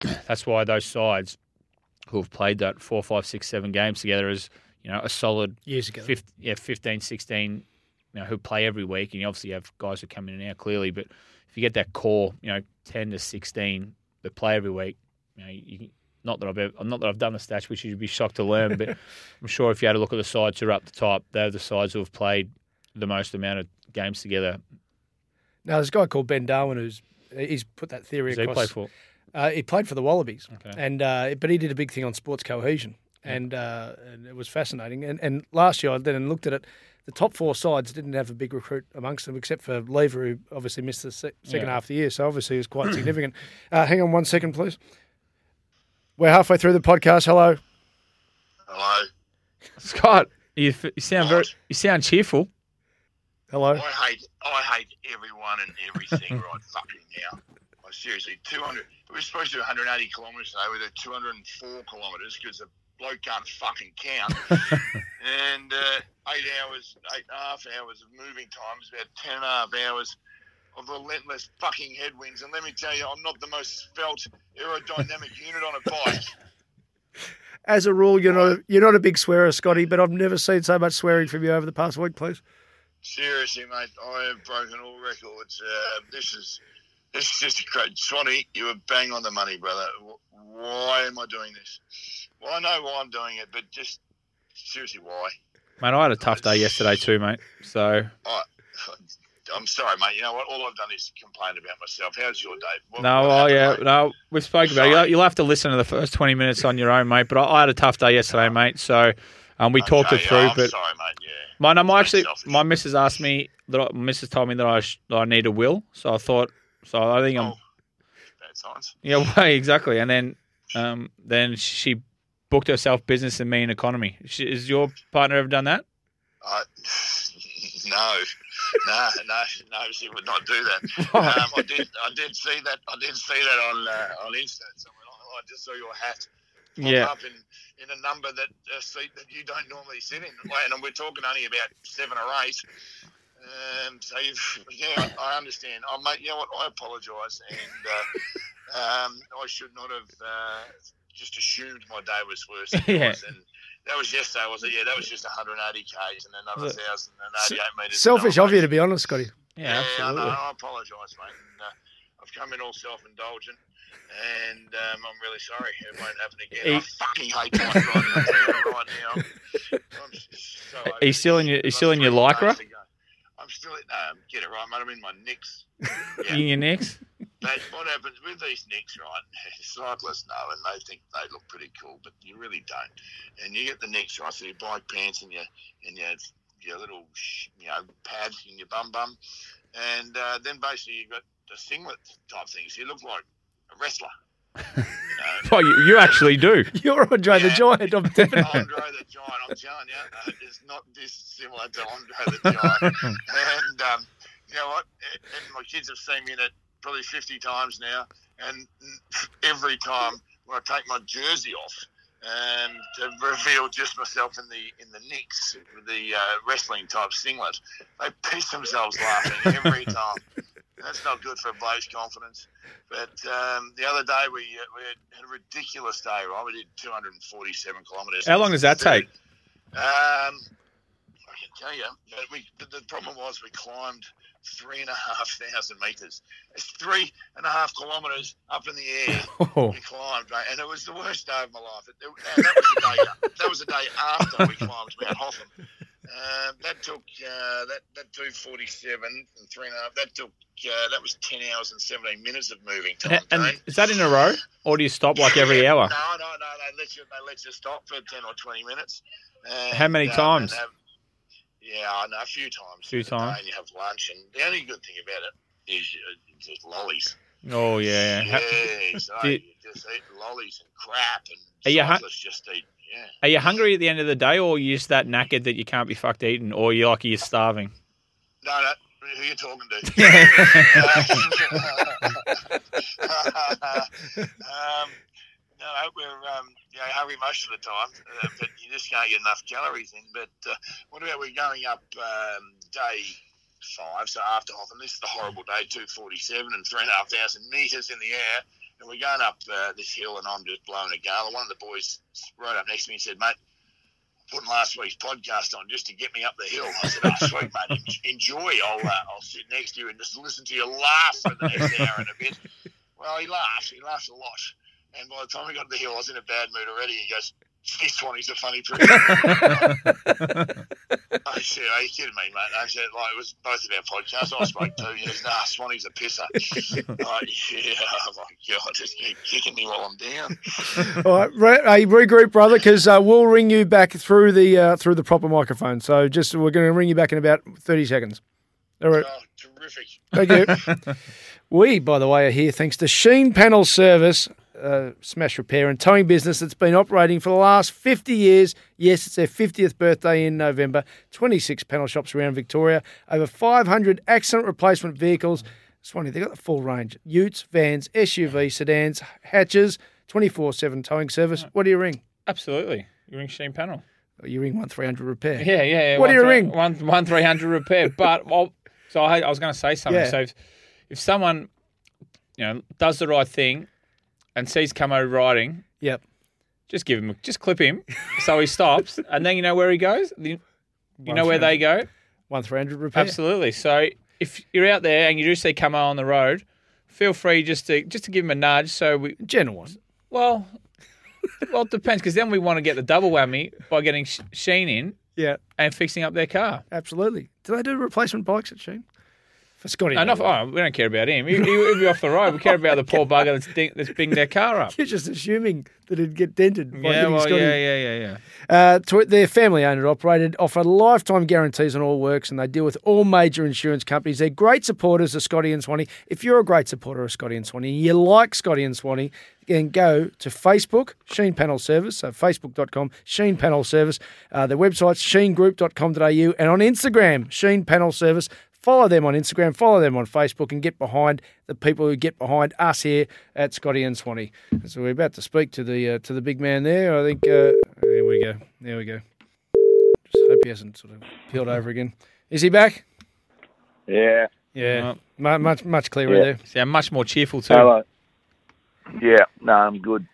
That's why those sides who have played that four, five, six, seven games together is you know a solid Years ago. 15, yeah, 15, 16, you know, who play every week, and you obviously have guys who come in and out clearly, but if you get that core, you know, ten to sixteen that play every week, you know, you, not that I've ever, not that I've done the stats, which you'd be shocked to learn, but I'm sure if you had a look at the sides who are up the top, they're the sides who have played the most amount of games together. Now, there's a guy called Ben Darwin who's he's put that theory Who's he play for? Uh, he played for the Wallabies, Okay. and uh, but he did a big thing on sports cohesion, and, uh, and it was fascinating. And, and last year I then looked at it. The top four sides didn't have a big recruit amongst them, except for Lever, who obviously missed the se- second Yeah. half of the year. So obviously it was quite significant. Uh, hang on one second, please. We're halfway through the podcast. Hello. Hello. Scott, you, f- you sound very, you sound cheerful. Hello. I hate I hate everyone and everything right fucking now. Seriously, 200. We are supposed to do 180 kilometres today. We did 204 kilometres because the bloke can't fucking count. and uh, eight hours, eight and a half hours of moving times, about ten and a half hours of relentless fucking headwinds. And let me tell you, I'm not the most felt aerodynamic unit on a bike. As a rule, you're not a, you're not a big swearer, Scotty, but I've never seen so much swearing from you over the past week. Please. Seriously, mate, I have broken all records. Uh, this is this is just a great Swanee. You were bang on the money, brother. Why am I doing this? Well, I know why I'm doing it, but just seriously, why? Mate, I had a tough day yesterday too, mate. So I, I'm sorry, mate. You know what? All I've done is complain about myself. How's your day? What- no, what oh yeah, mate? no, we spoke about it. You'll, have to listen to the first twenty minutes on your own, mate. But I, I had a tough day yesterday, mate. So um, we talked it through. I'm but sorry, mate. Yeah. my, no, my actually, selfish. my missus asked me that I, missus told me that I sh- that I need a will. So I thought, so I think I'm Oh, bad signs. yeah, well, exactly. And then um, then she booked herself business and me in economy. She, has your partner ever done that? I, no, no, no, no. She would not do that. Right. Um, I did, I did see that. I did see that on uh, on Insta. Somewhere. I just saw your hat pop Yeah. up in, in a number that a seat that you don't normally sit in. And we're talking only about seven or eight. Um, so you've, yeah, I understand. I mate, you know what? I apologise, and uh, um, I should not have uh, just assumed my day was worse. Than Yeah. And that was yesterday, was it? Yeah, that was just 180 k's and another thousand and 88 metres. Selfish of you, to be honest, Scotty. Yeah, Yeah, I know. I apologise, mate. And, uh, I've come in all self-indulgent, and um, I'm really sorry. It won't happen again. He- I fucking hate my driving right now. I'm so Are you still in your- you still in your lycra? three days to go. I'm still in, um, get it right, mate. I'm in my nicks. In your necks? But what happens with these nicks, right? Cyclists know and they think they look pretty cool, but you really don't. And you get the nicks, right? So your bike pants and your and your your little sh- you know pads in your bum bum, and uh, then basically you've got the singlet type things. You look like a wrestler. You? Oh, you, you actually do. You're Andre the Yeah. Giant. I'm tipping. Andre the Giant. I'm telling you, uh, it's not dissimilar to Andre the Giant. and um, you know what? And and my kids have seen me in it probably 50 times now. And every time when I take my jersey off um, to reveal just myself in the in the nicks, the uh, wrestling type singlet, they piss themselves laughing every time. That's not good for a bloke's confidence. But um, the other day we uh, we had a ridiculous day, right? We did 247 kilometres. How long does that take? Um, I can tell you, but we, the problem was we climbed three and a half thousand metres. It's three and a half kilometres up in the air. Oh. We climbed, mate, and it was the worst day of my life. It, it- that, was the day, that was the day after we climbed Mount Hotham. Um, that took uh, that that two forty seven and three and a half. That took uh, that was ten hours and seventeen minutes of moving time. And Dane. is that in a row, or do you stop like every hour? No, no, no. They let you they let you stop for ten or twenty minutes. And, How many um, times? have- yeah, I know a few times. Few times. And you have lunch, and the only good thing about it is uh, just lollies. Oh yeah. yeah. Yeah, so you- you just eat lollies and crap, and Are you hu- cyclists just eat. Yeah. Are you hungry at the end of the day, or are you just that knackered that you can't be fucked eating, or you're like you're starving? No, no. Who are you talking to? um, no, we're um, you know, hungry most of the time, uh, but you just can't get enough calories in. But uh, what about we're going up um, day five, so after Hotham, this is the horrible day, 247 and 3,500 metres in the air. And we're going up uh, this hill, and I'm just blowing a gale. One of the boys rode up next to me and said, Mate, putting last week's podcast on just to get me up the hill. I said, "Oh, sweet mate, enjoy. I'll uh, I'll sit next to you and just listen to you laugh for the next hour and a bit." Well, he laughs. He laughs a lot. And by the time we got to the hill, I was in a bad mood already. He goes, "This Swanee's a funny prick." I said, "Are you kidding me, mate?" I said, "Like it was both of our podcasts I spoke to." He goes, "Nah, Swanee's a pisser." like, yeah, oh my god, just keep kicking me while I'm down. All right, re- hey, regroup, brother, because uh, we'll ring you back through the uh, through the proper microphone. So just we're going to ring you back in about thirty seconds. All right. Oh, terrific. Thank you. we, by the way, are here thanks to Sheen Panel Service, uh, smash repair and towing business that's been operating for the last 50 years. Yes, it's their 50th birthday in November. 26 panel shops around Victoria, over 500 accident replacement vehicles. Swanee, they've got the full range utes, vans, SUV, sedans, hatches, 24 7 towing service. What do you ring? Absolutely. You ring Sheen Panel. You ring 1300 repair. Yeah, yeah. yeah. What do you three- ring? One one three hundred repair. But well, so I, I was going to say something. Yeah. So if, if someone, you know, does the right thing, and sees Camo riding, Yep. just give him, just clip him, so he stops, and then you know where he goes. You, you know where they go. 1300 repair. Absolutely. So if you're out there and you do see Camo on the road, feel free just to just to give him a nudge. So we, General one. well, well, it depends because then we want to get the double whammy by getting Sh- Sheen in Yeah, and fixing up their car. absolutely. Do they do replacement bikes at Sheen? Scotty. No, no not, oh, we don't care about him. He, he'll be off the road. We care about the poor bugger that's, ding, that's binged their car up. You're just assuming that it'd get dented. By Yeah, well, Scotty. yeah, yeah, yeah, yeah. Uh, to, they're family owned and operated, offer lifetime guarantees on all works, and they deal with all major insurance companies. They're great supporters of Scotty and Swanee. If you're a great supporter of Scotty and Swanee, you like Scotty and Swanee, then go to Facebook, Sheen Panel Service, so facebook.com, Sheen Panel Service. Uh, their website's sheengroup.com.au, and on Instagram, Sheen Panel Service. Follow them on Instagram, follow them on Facebook, and get behind the people who get behind us here at Scotty and Swanee. So we're about to speak to the uh, to the big man there. I think uh, there we go, there we go. Just hope he hasn't sort of peeled over again. Is he back? Yeah. Yeah, Mu much much clearer Yeah. there. Sound much more cheerful too. Hello. Yeah. No, I'm good.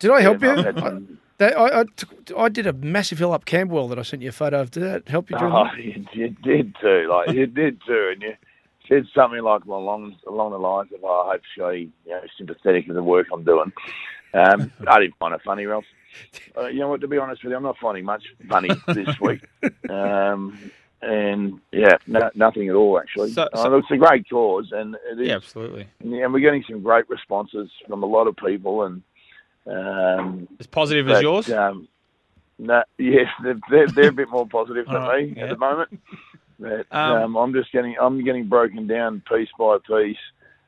Did I help Yeah, you? No, that's- I, that, I, I, took- I did a massive hill up Campbell that I sent you a photo of. Did that help you? During Oh, you, you did too. Like you did too, and you said something like along along the lines of, oh, "I hope Scotty, you know, sympathetic of the work I'm doing." Um, I didn't find it funny, Ralph. Uh, you know what? To be honest with you, I'm not finding much funny this week. Um, and yeah, no, nothing at all actually. So- Uh, it's a great cause, and it is Yeah, absolutely. and we're getting some great responses from a lot of people, and um, As positive as yours? Um, no, yes, they're, they're, they're a bit more positive than right, me yeah. at the moment. But Um, um, I'm just getting I'm getting broken down piece by piece,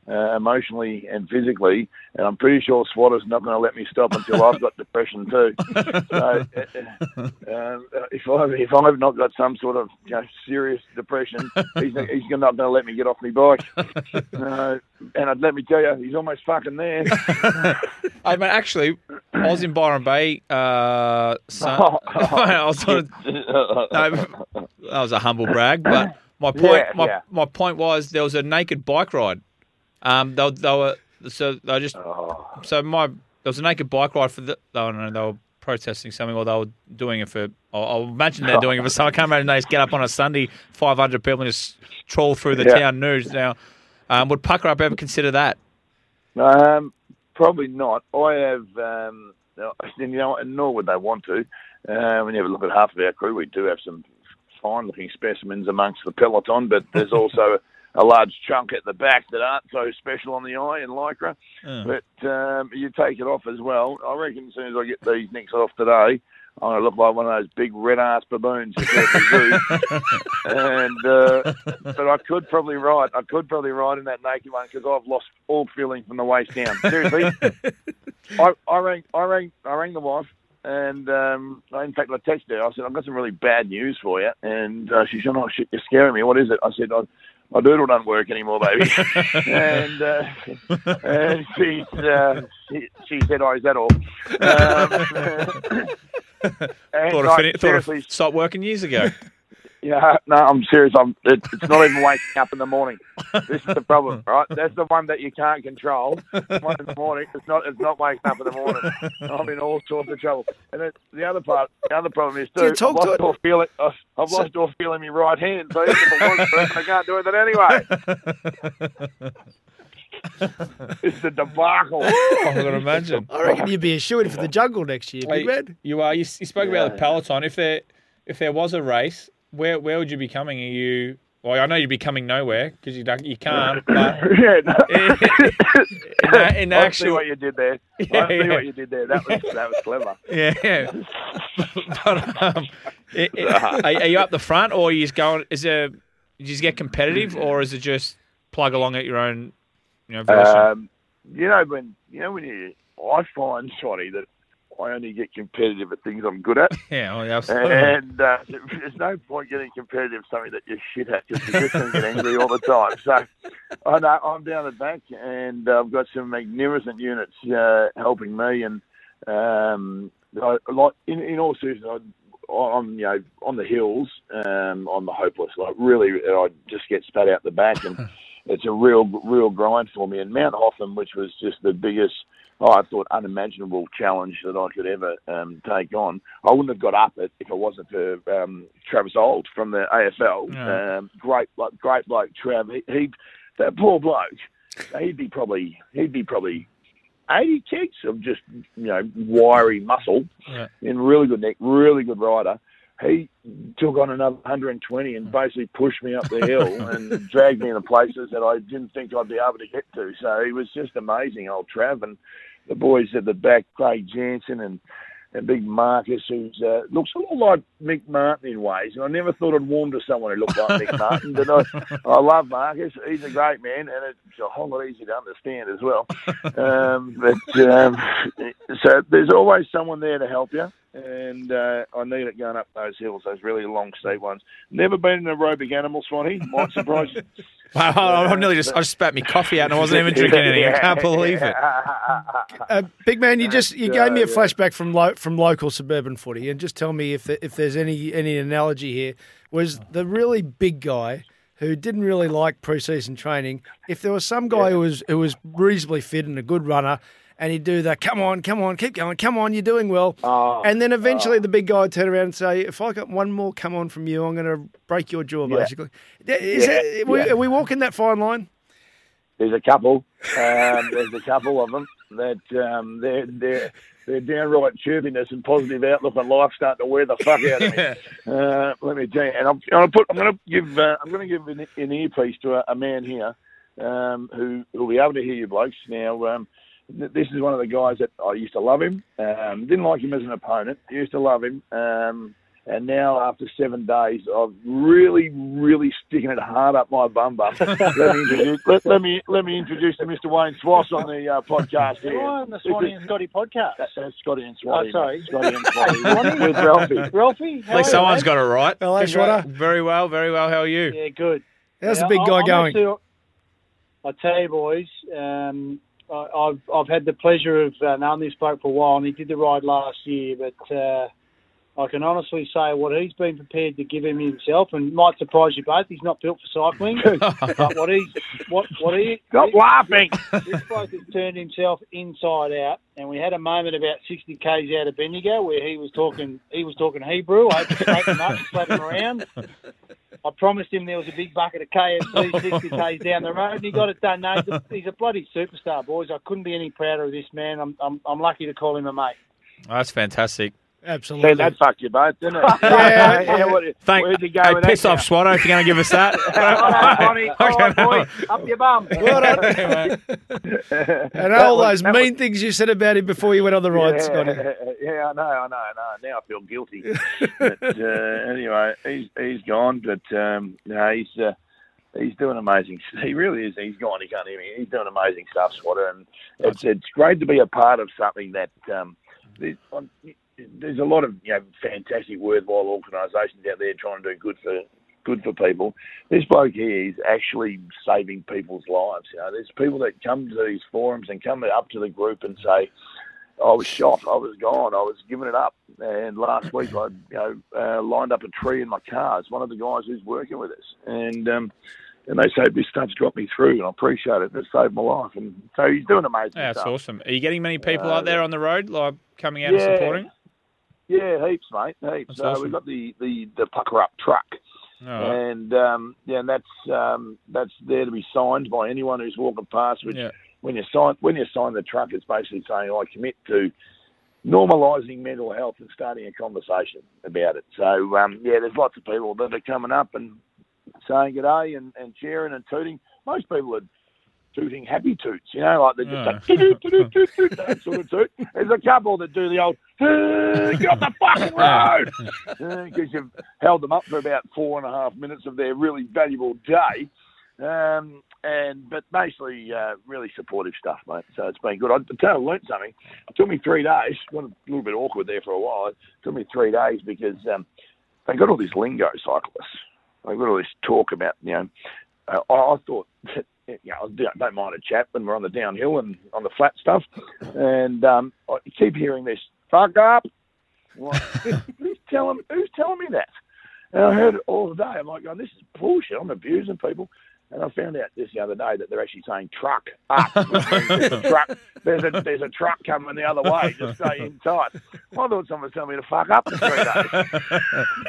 uh, emotionally and physically, and I'm pretty sure Swatter's not going to let me stop until I've got depression too. So uh, um, if I if I've not got some sort of you know, serious depression, he's not, he's not going to let me get off my bike. Uh, and I'd let me tell you, he's almost fucking there. I mean, actually, I was in Byron Bay. Uh, Sun- I was on no, that was a humble brag, but my point, Yeah, my, yeah. my point was there was a naked bike ride. Um, they, they were so they just Oh. so my there was a naked bike ride for the. I don't. They were protesting something, or they were doing it for. I imagine they're doing it for some. I can't imagine they just get up on a Sunday, five hundred people, and just troll through the Yeah. town news. Now, um, would PukaUp ever consider that? Um, probably not. I have, um, and, you know, nor would they want to. Uh, when you have a look at half of our crew, we do have some fine-looking specimens amongst the peloton, but there's also a large chunk at the back that aren't so special on the eye in lycra. But um, you take it off as well. I reckon as soon as I get these nicks off today, I'm going to look like one of those big red-ass baboons at the zoo. and uh, but I could probably ride. I could probably ride in that naked one because I've lost all feeling from the waist down. Seriously, I, I rang, I rang, I rang the wife, and um, in fact, I texted her. I said, "I've got some really bad news for you," and uh, she said, "Oh shit, you're scaring me. What is it?" I said, "I." My doodle doesn't work anymore, baby. and uh, and she, uh, she she said, "Oh, is that all?" Um, and Thought I fin- thought stopped working years ago. Yeah, no, I'm serious. I'm. It, it's not even waking up in the morning. This is the problem, right? That's the one that you can't control. One in the morning. It's not. It's not waking up in the morning. I'm in all sorts of trouble. And it, the other part, the other problem is too. talk I've lost it? all feeling. I've I've So- lost all feeling in my right hand. So if I want to, I can't do it anyway. It's a debacle. I can imagine. I reckon you'd be a shoe in for the jungle next year, big Hey, man. You are. You, you spoke about the peloton. If there, if there was a race, where where would you be coming? Are you? Well, I know you'd be coming nowhere because you don't, you can't. But yeah, no. in, the- in I see what you did there. Yeah, I see yeah. what you did there. That was that was clever. yeah, but um, i- i- are, are you up the front, or are you just going? Is there? Do you just get competitive, or is it just plug along at your own? You know. Um, you know when you know when you, I find Shotty that I only get competitive at things I'm good at, yeah, oh, yeah, absolutely. and uh, there's no point getting competitive at something that you're shit at because you're just going to get angry all the time. So I know I'm down the back, and I've got some magnificent units uh, helping me, and um, I, like in, in all seriousness. I'm, you know, on the hills, um, on the hopeless. Like really, I just get spat out the back, and it's a real, real grind for me. And Mount Hotham, which was just the biggest, oh, I thought unimaginable challenge that I could ever um, take on. I wouldn't have got up it if it wasn't for um, Travis Auld from the AFL. Yeah. Um, great, bloke, great bloke, Trav. He, he, that poor bloke. He'd be probably, he'd be probably. 80 kicks of just, you know, wiry muscle Yeah. in really good neck, really good rider. He took on another 120 and basically pushed me up the hill and dragged me into places that I didn't think I'd be able to get to. So he was just amazing, old Trav. And the boys at the back, Craig Jansen and, and Big Marcus, who uh, looks a little like Mick Martin in ways. And I never thought I'd warm to someone who looked like Mick Martin, but I, I love Marcus. He's a great man, and it's a whole lot easier to understand as well. Um, but um, so there's always someone there to help you, and uh, I need it going up those hills, those really long steep ones. Never been an aerobic animal, Swanee. Might surprise you. Wow, I, I nearly just I just spat my coffee out and I wasn't even drinking anything. I can't believe it. Uh, big man, you just you gave me a flashback from lo- from local suburban footy, and just tell me if the, if there's any any analogy here. Was the really big guy who didn't really like preseason training? If there was some guy who was who was reasonably fit and a good runner, and he'd do the "Come on, come on, keep going, come on, you're doing well." Oh, and then eventually the big guy would turn around and say, "If I got one more come on from you, I'm going to break your jaw." Yeah. Basically, Is Yeah, that- are, we, yeah. are we walking that fine line? There's a couple. Um, there's a couple of them that um, they're they're they're downright chirpiness and positive outlook on life starting to wear the fuck out of me. uh, let me tell you, and I'm, I'm, put, I'm going to give uh, I'm going to give an, an earpiece to a, a man here um, who will be able to hear you blokes. Now, um, this is one of the guys that I used to love him. Um, didn't like him as an opponent. Used to love him. Um, and now, after seven days of really, really sticking it hard up my bum bum, let me introduce let, let me let me introduce to Mr. Wayne Schwass on the uh, podcast here. Am I on the Swanee and Scotty podcast? That's, that's Scotty and Swatty. Oh, sorry. Scotty and Swatty. with Ralphie. Ralphie, At least someone's got it right. Hello, Congra- Very well, very well. How are you? Yeah, good. How's Yeah, the big guy I'm going? actually- I tell you, boys, um, I, I've I've had the pleasure of uh, knowing this bloke for a while, and he did the ride last year. But uh, I can honestly say what he's been prepared to give him himself, and might surprise you both. He's not built for cycling, but what he's what what he Stop laughing. this bloke has turned himself inside out, and we had a moment about 60 k's out of Bendigo where he was talking he was talking Hebrew. I had to him up, slap him around. I promised him there was a big bucket of KFC 60 k's down the road, and he got it done. No, he's a, he's a bloody superstar, boys. I couldn't be any prouder of this man. I'm I'm, I'm lucky to call him a mate. Oh, that's fantastic. Absolutely. Yeah, that fucked you both, didn't it? Yeah, yeah. What, Thank. where'd you go hey, with piss that off, Swatto, if you're going to give us that. Bonnie. All right, boys, up your bum. And all those mean things you said about him before you went on the ride, yeah, Scotty. Yeah, I know, I know, I know. Now I feel guilty. but uh, anyway, he's he's gone. But um, no, he's uh, he's doing amazing. He really is. He's gone. He can't hear me. He's doing amazing stuff, Swatter, and it's it's great to be a part of something that. Um, there's, a lot of you know fantastic, worthwhile organisations out there trying to do good for good for people. This bloke here is actually saving people's lives. You know, there's people that come to these forums and come up to the group and say, I was shot. I was gone. I was giving it up. And last week, I you know uh, lined up a tree in my car. It's one of the guys who's working with us, and um, and they say this stuff's dropped me through, and I appreciate it. It saved my life, and so he's doing amazing Yeah, that's stuff. awesome. Are you getting many people Uh, out there on the road, like coming out and supporting? Yeah, heaps, mate. Heaps. So awesome. we've got the, the, the PukaUp truck. Right. And um, yeah, and that's um, that's there to be signed by anyone who's walking past. Which Yeah. when you sign when you sign the truck, it's basically saying I commit to normalising mental health and starting a conversation about it. So um, yeah, there's lots of people that are coming up and saying good day and, and cheering and tooting. Most people are tooting happy toots, you know, like they're just Yeah. say toot, toot, toot, toot, that sort of toot. There's a couple that do the old "Uh, get off the fucking road because you've held them up for about four and a half minutes of their really valuable day. Um, and but mostly uh, really supportive stuff, mate. So it's been good. I I learnt something. It took me three days. Got a little bit awkward there for a while. It took me three days because um, they got all these lingo cyclists. They got all this talk about you know. Uh, I, I thought. You know, I don't mind a chat when we're on the downhill and on the flat stuff, and um, I keep hearing this fuck up. Like, who's telling Who's telling me that? And I heard it all the day. I'm like, going, this is bullshit. I'm abusing people. And I found out this the other day that they're actually saying truck up. there's a truck. There's a there's a truck coming the other way. Just stay in tight. I thought someone was telling me to fuck up for three days.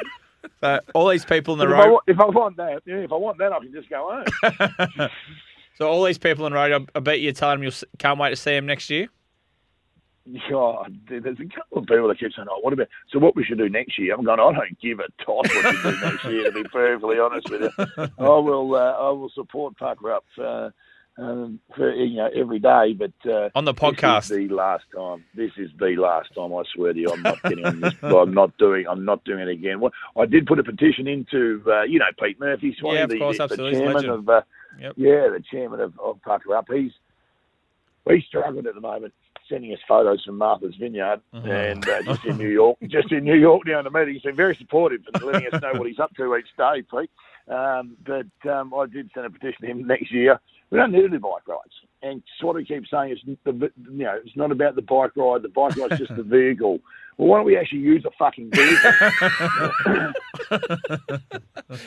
So all these people in the But if, I, road. if I want that, yeah, if I want that, I can just go home. So all these people in the road, I, I bet you're telling them you can't wait to see them next year. God, there's a couple of people that keep saying, "Oh, what about?" So what we should do next year? I'm going. I don't give a toss what you do next year. To be perfectly honest with you, I will. Uh, I will support PukaUp uh, um, for you know every day. But uh, On the This podcast. is the last time. This is the last time. I swear to you, I'm not getting on this. I'm not doing. I'm not doing it again. Well, I did put a petition into, uh, you know, Pete Murphy, Swanee, Yeah, of the, course, the, absolutely. Chairman of. Uh, Yep. Yeah, the chairman of, of PukaUp. He's he's struggling at the moment, sending us photos from Martha's Vineyard Uh-huh. and uh, just in New York, just in New York now in the meeting. He's been very supportive and letting us know what he's up to each day, Pete. Um, but um, I did send a petition to him next year. We don't need any bike rides. And Swatty keeps saying it's the you know it's not about the bike ride. The bike ride's just the vehicle. Well, why don't we actually use a fucking vehicle?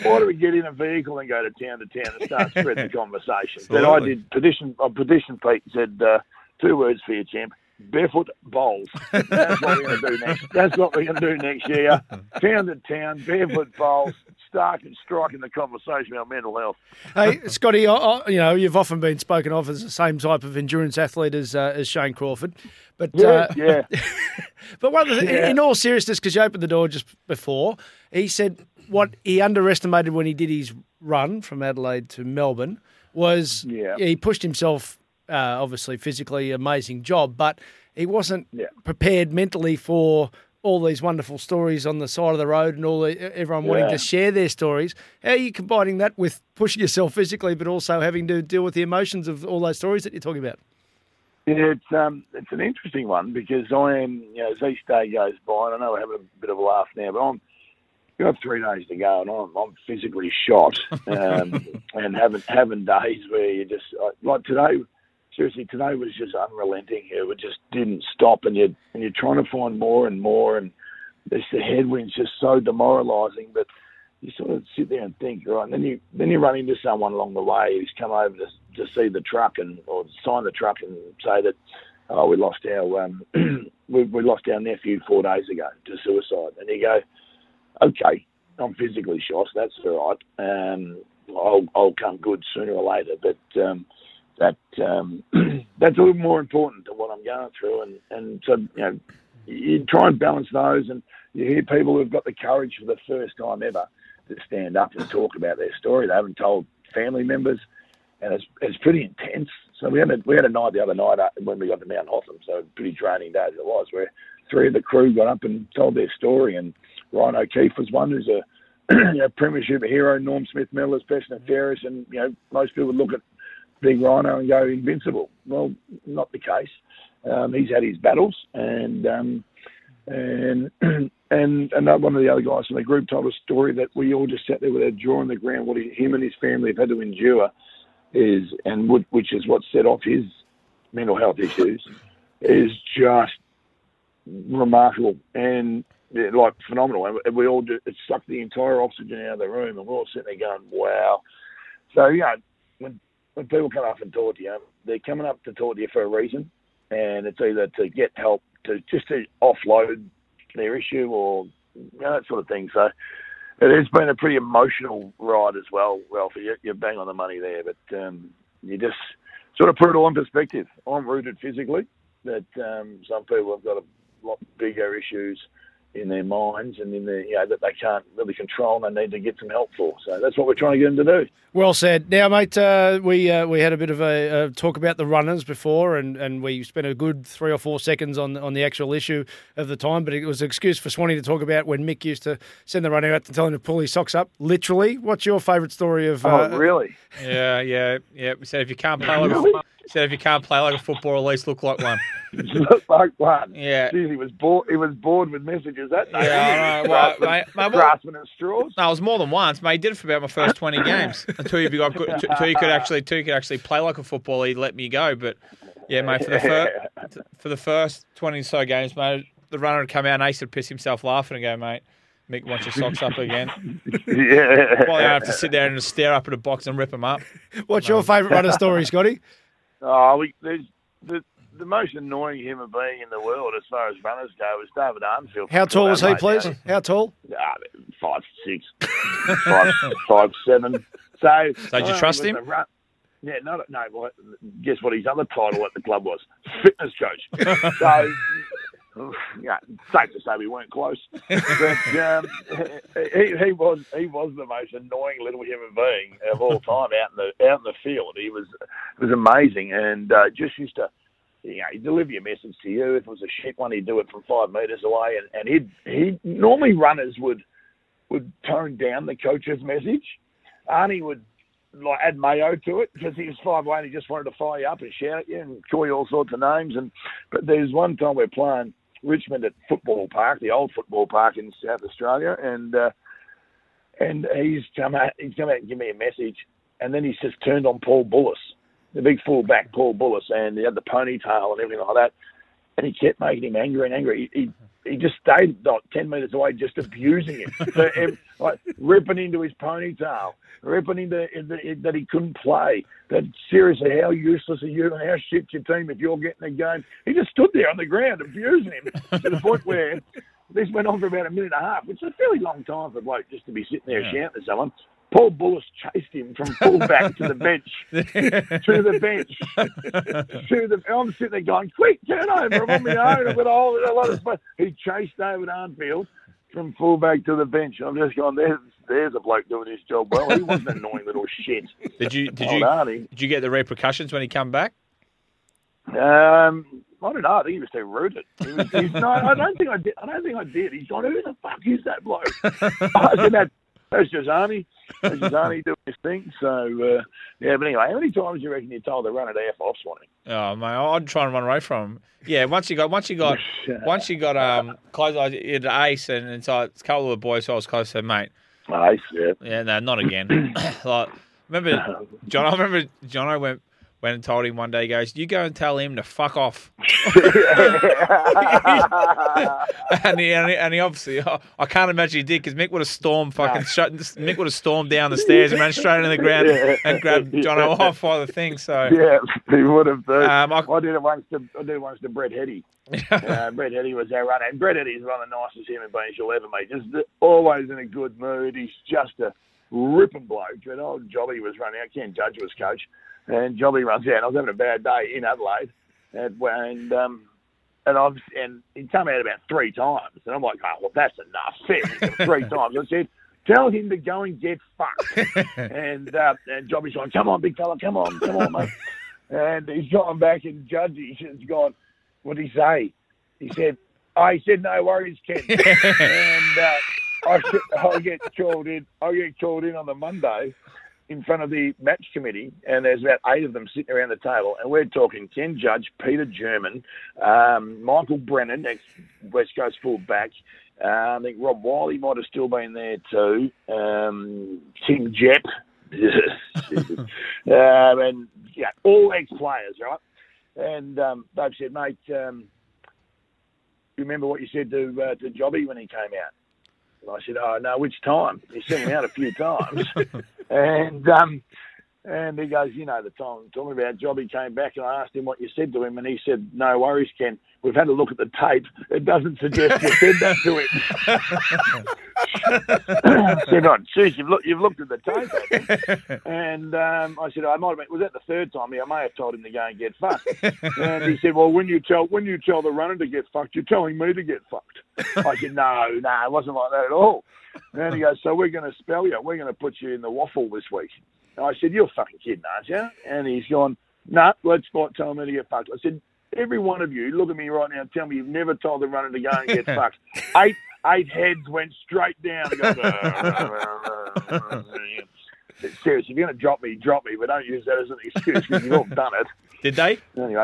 why do we get in a vehicle and go to town to town and start spreading the conversation? But I did petition. I petitioned Pete and said, uh, two words for you, champ. Barefoot bowls. That's what we're going to do next. That's what we're going to do next year. Town to town, barefoot bowls, stark and striking the conversation about mental health. Hey, Scotty, I, I, you know you've often been spoken of as the same type of endurance athlete as uh, as Shane Crawford, but Yeah, uh, yeah. but one of the, Yeah. in all seriousness, because you opened the door just before, he said what he underestimated when he did his run from Adelaide to Melbourne was Yeah. he pushed himself, uh, obviously physically, amazing job, but he wasn't Yeah. prepared mentally for all these wonderful stories on the side of the road and all the, everyone wanting Yeah. to share their stories. How are you combining that with pushing yourself physically, but also having to deal with the emotions of all those stories that you're talking about? Yeah, it's um, it's an interesting one because I am, you know, as each day goes by, and I know we're having a bit of a laugh now, but I'm we got three days to go, and I'm, I'm physically shot, um, and having having days where you just like today. Seriously, today was just unrelenting. It just didn't stop, and you and you're trying to find more and more, and this the headwind's just so demoralising. But you sort of sit there and think, right, and then you then you run into someone along the way who's come over to to see the truck and or sign the truck and say that oh we lost our um we, we lost our nephew four days ago to suicide, and you go, okay, I'm physically shot, that's all right. Um, I'll I'll come good sooner or later, but um, that um, that's a little more important than what I'm going through, and and so you know you try and balance those, and you hear people who've got the courage for the first time ever to stand up and talk about their story. They haven't told family members, and it's it's pretty intense. So we had a we had a night the other night uh, when we got to Mount Hotham, so pretty draining day as it was, where three of the crew got up and told their story, and Ryan O'Keeffe was one who's a you know, premiership hero, Norm Smith Miller's best fairest, and you know most people would look at Big Rhino and go invincible. Well, not the case. Um, he's had his battles, and um, and and another one of the other guys in the group told a story that we all just sat there with our jaw on the ground. What he, him and his family have had to endure is, and which is what set off his mental health issues, is just remarkable and like phenomenal. And we all do, it sucked the entire oxygen out of the room, and we're all sitting there going, "Wow." So yeah, when when people come up and talk to you, they're coming up to talk to you for a reason, and it's either to get help, to just to offload their issue, or you know, that sort of thing. So it has been a pretty emotional ride as well, Ralphie. You- You're bang on the money there, but um, you just sort of put it all in perspective. I'm rooted physically, but um, some people have got a lot bigger issues in their minds and in their, you know, that they can't really control and they need to get some help for. So that's what we're trying to get them to do. Well said. Now, mate, uh, we uh, we had a bit of a uh, talk about the runners before, and, and we spent a good three or four seconds on on the actual issue of the time. But it was an excuse for Swanee to talk about when Mick used to send the runner out to tell him to pull his socks up. Literally, what's your favourite story of? Oh, uh, really? Yeah, yeah, yeah. He said if you can't play like a, he said if you can't play like a football, at least look like one. Look like one. Yeah. Jeez, he was bored. He was bored with messages that day. Yeah, I wasn't know. he? Well, mate, mate, what- grasping at straws. No, it was more than once, mate. He did it for about my first twenty games until you got good, until you could actually until you could actually play like a footballer. He let me go, but yeah, mate. For the first for the first twenty so games, mate, the runner would come out and Ace would piss himself laughing and go, mate. Mick wants your socks up again. yeah. Well, I have to sit there and just stare up at a box and rip them up. What's your favourite runner story, Scotty? Oh, we, there's the the most annoying human being in the world as far as runners go is David Armfield. How tall was he, Mate, please? now, How tall? Ah, five six, five, five seven. So, So did you uh, trust him? Run, yeah, no, no. Well, guess what his other title at the club was? Fitness coach. so, yeah, safe to say we weren't close. But um, he, he was he was the most annoying little human being of all time out in the out in the field. He was it was amazing and uh, just used to. You know, he'd deliver your message to you. If it was a shit one, he'd do it from five metres away. And, and he'd, he normally runners would would tone down the coach's message. Arnie would like add mayo to it because he was five away and he just wanted to fire you up and shout at you and call you all sorts of names. And but there's one time we're playing Richmond at Football Park, the old football park in South Australia, and uh, and he's come out he's come out and give me a message, and then he's just turned on Paul Bullis, the big fullback Paul Bullis, and he had the ponytail and everything like that, and he kept making him angry and angry. He, he he just stayed like ten metres away, just abusing him, so, like ripping into his ponytail, ripping into that he couldn't play. That seriously, how useless are you and how shit's your team if you're getting a game? He just stood there on the ground abusing him to the point where this went on for about a minute and a half, which is a fairly long time for a bloke just to be sitting there Yeah. shouting at someone. Paul Bullis chased him from fullback to the bench, to the bench, to the. I'm sitting there going, "Quick, turn over! I'm on my own. I've got a, whole, a lot of space." He chased David Arnfield from fullback to the bench. I'm just going, "There's, there's a bloke doing his job well. He wasn't an annoying little shit." Did you did you Arnie. did you get the repercussions when he come back? Um, I don't know. I think he was too rooted. He was, he's, no, I don't think I did. I don't think I did. He's gone, who the fuck is that bloke? I said, that, that's just Arnie. That's just Arnie doing his thing. So, uh, yeah, but anyway, how many times do you reckon you're told to run at F off, Swanee? Oh mate, I'd try and run away from him. Yeah, once you got once you got once you got um close I did ace and, and so it's a couple of boys so I was close to, mate. Ace, yeah. Yeah, no, not again. like remember John I remember John I went went and told him one day, he goes, You go and tell him to fuck off. and, he, and, he, and he obviously, I, I can't imagine he did because Mick would have stormed fucking, shut, Mick would have stormed down the stairs and ran straight into the ground Yeah. and grabbed John off by the thing. So, Yeah, he would have. Too. Um, I, did it once to I did it once to Brett Heady. uh, Brett Heady was our runner, and Brett Heady is one of the nicest human beings you'll ever meet. Just always in a good mood. He's just a ripping bloke. And old Jobby was running out. Ken Judge was coach, and Jobby runs out. I was having a bad day in Adelaide, and, and um, and I've and he come out about three times, and I'm like, oh well, that's enough. Three times. I said. Tell him to go and get fucked. and uh, and Jobby's going, come on, big fella, come on, come on, mate. And he's gone back and Judge, he's gone, what did he say? He said, oh, said, no worries, Ken. and uh, I, I get called in, I get called in on the Monday in front of the match committee, and there's about eight of them sitting around the table, and we're talking Ken Judge, Peter German, um, Michael Brennan, ex West Coast fullback. Uh, I think Rob Wiley might have still been there too. Um, Tim Gepp, um, and yeah, all ex-players, right? And um, they've said, mate, um, remember what you said to uh, to Jobby when he came out? And I said, oh no, which time? He sent him out a few times, and um, and he goes, you know, the time I'm talking about. Jobby came back and I asked him what you said to him, and he said, no worries, Ken. We've had a look at the tape. It doesn't suggest you said that to him. Said, oh, geez, you've, look, you've looked at the tape. And um, I said, I might have been, was that the third time? I may have told him to go and get fucked. And he said, well, when you tell when you tell the runner to get fucked, you're telling me to get fucked. I said, no, no, it wasn't like that at all. And he goes, so we're going to spell you. We're going to put you in the waffle this week. And I said, you're fucking kidding, aren't you? And he's gone, no, let's not tell me to get fucked. I said, every one of you, look at me right now and tell me you've never told the runner to go and get fucked. Eight eight heads went straight down. Seriously, if you're going to drop me, drop me, but don't use that as an excuse because you've all done it. Did they? Anyway,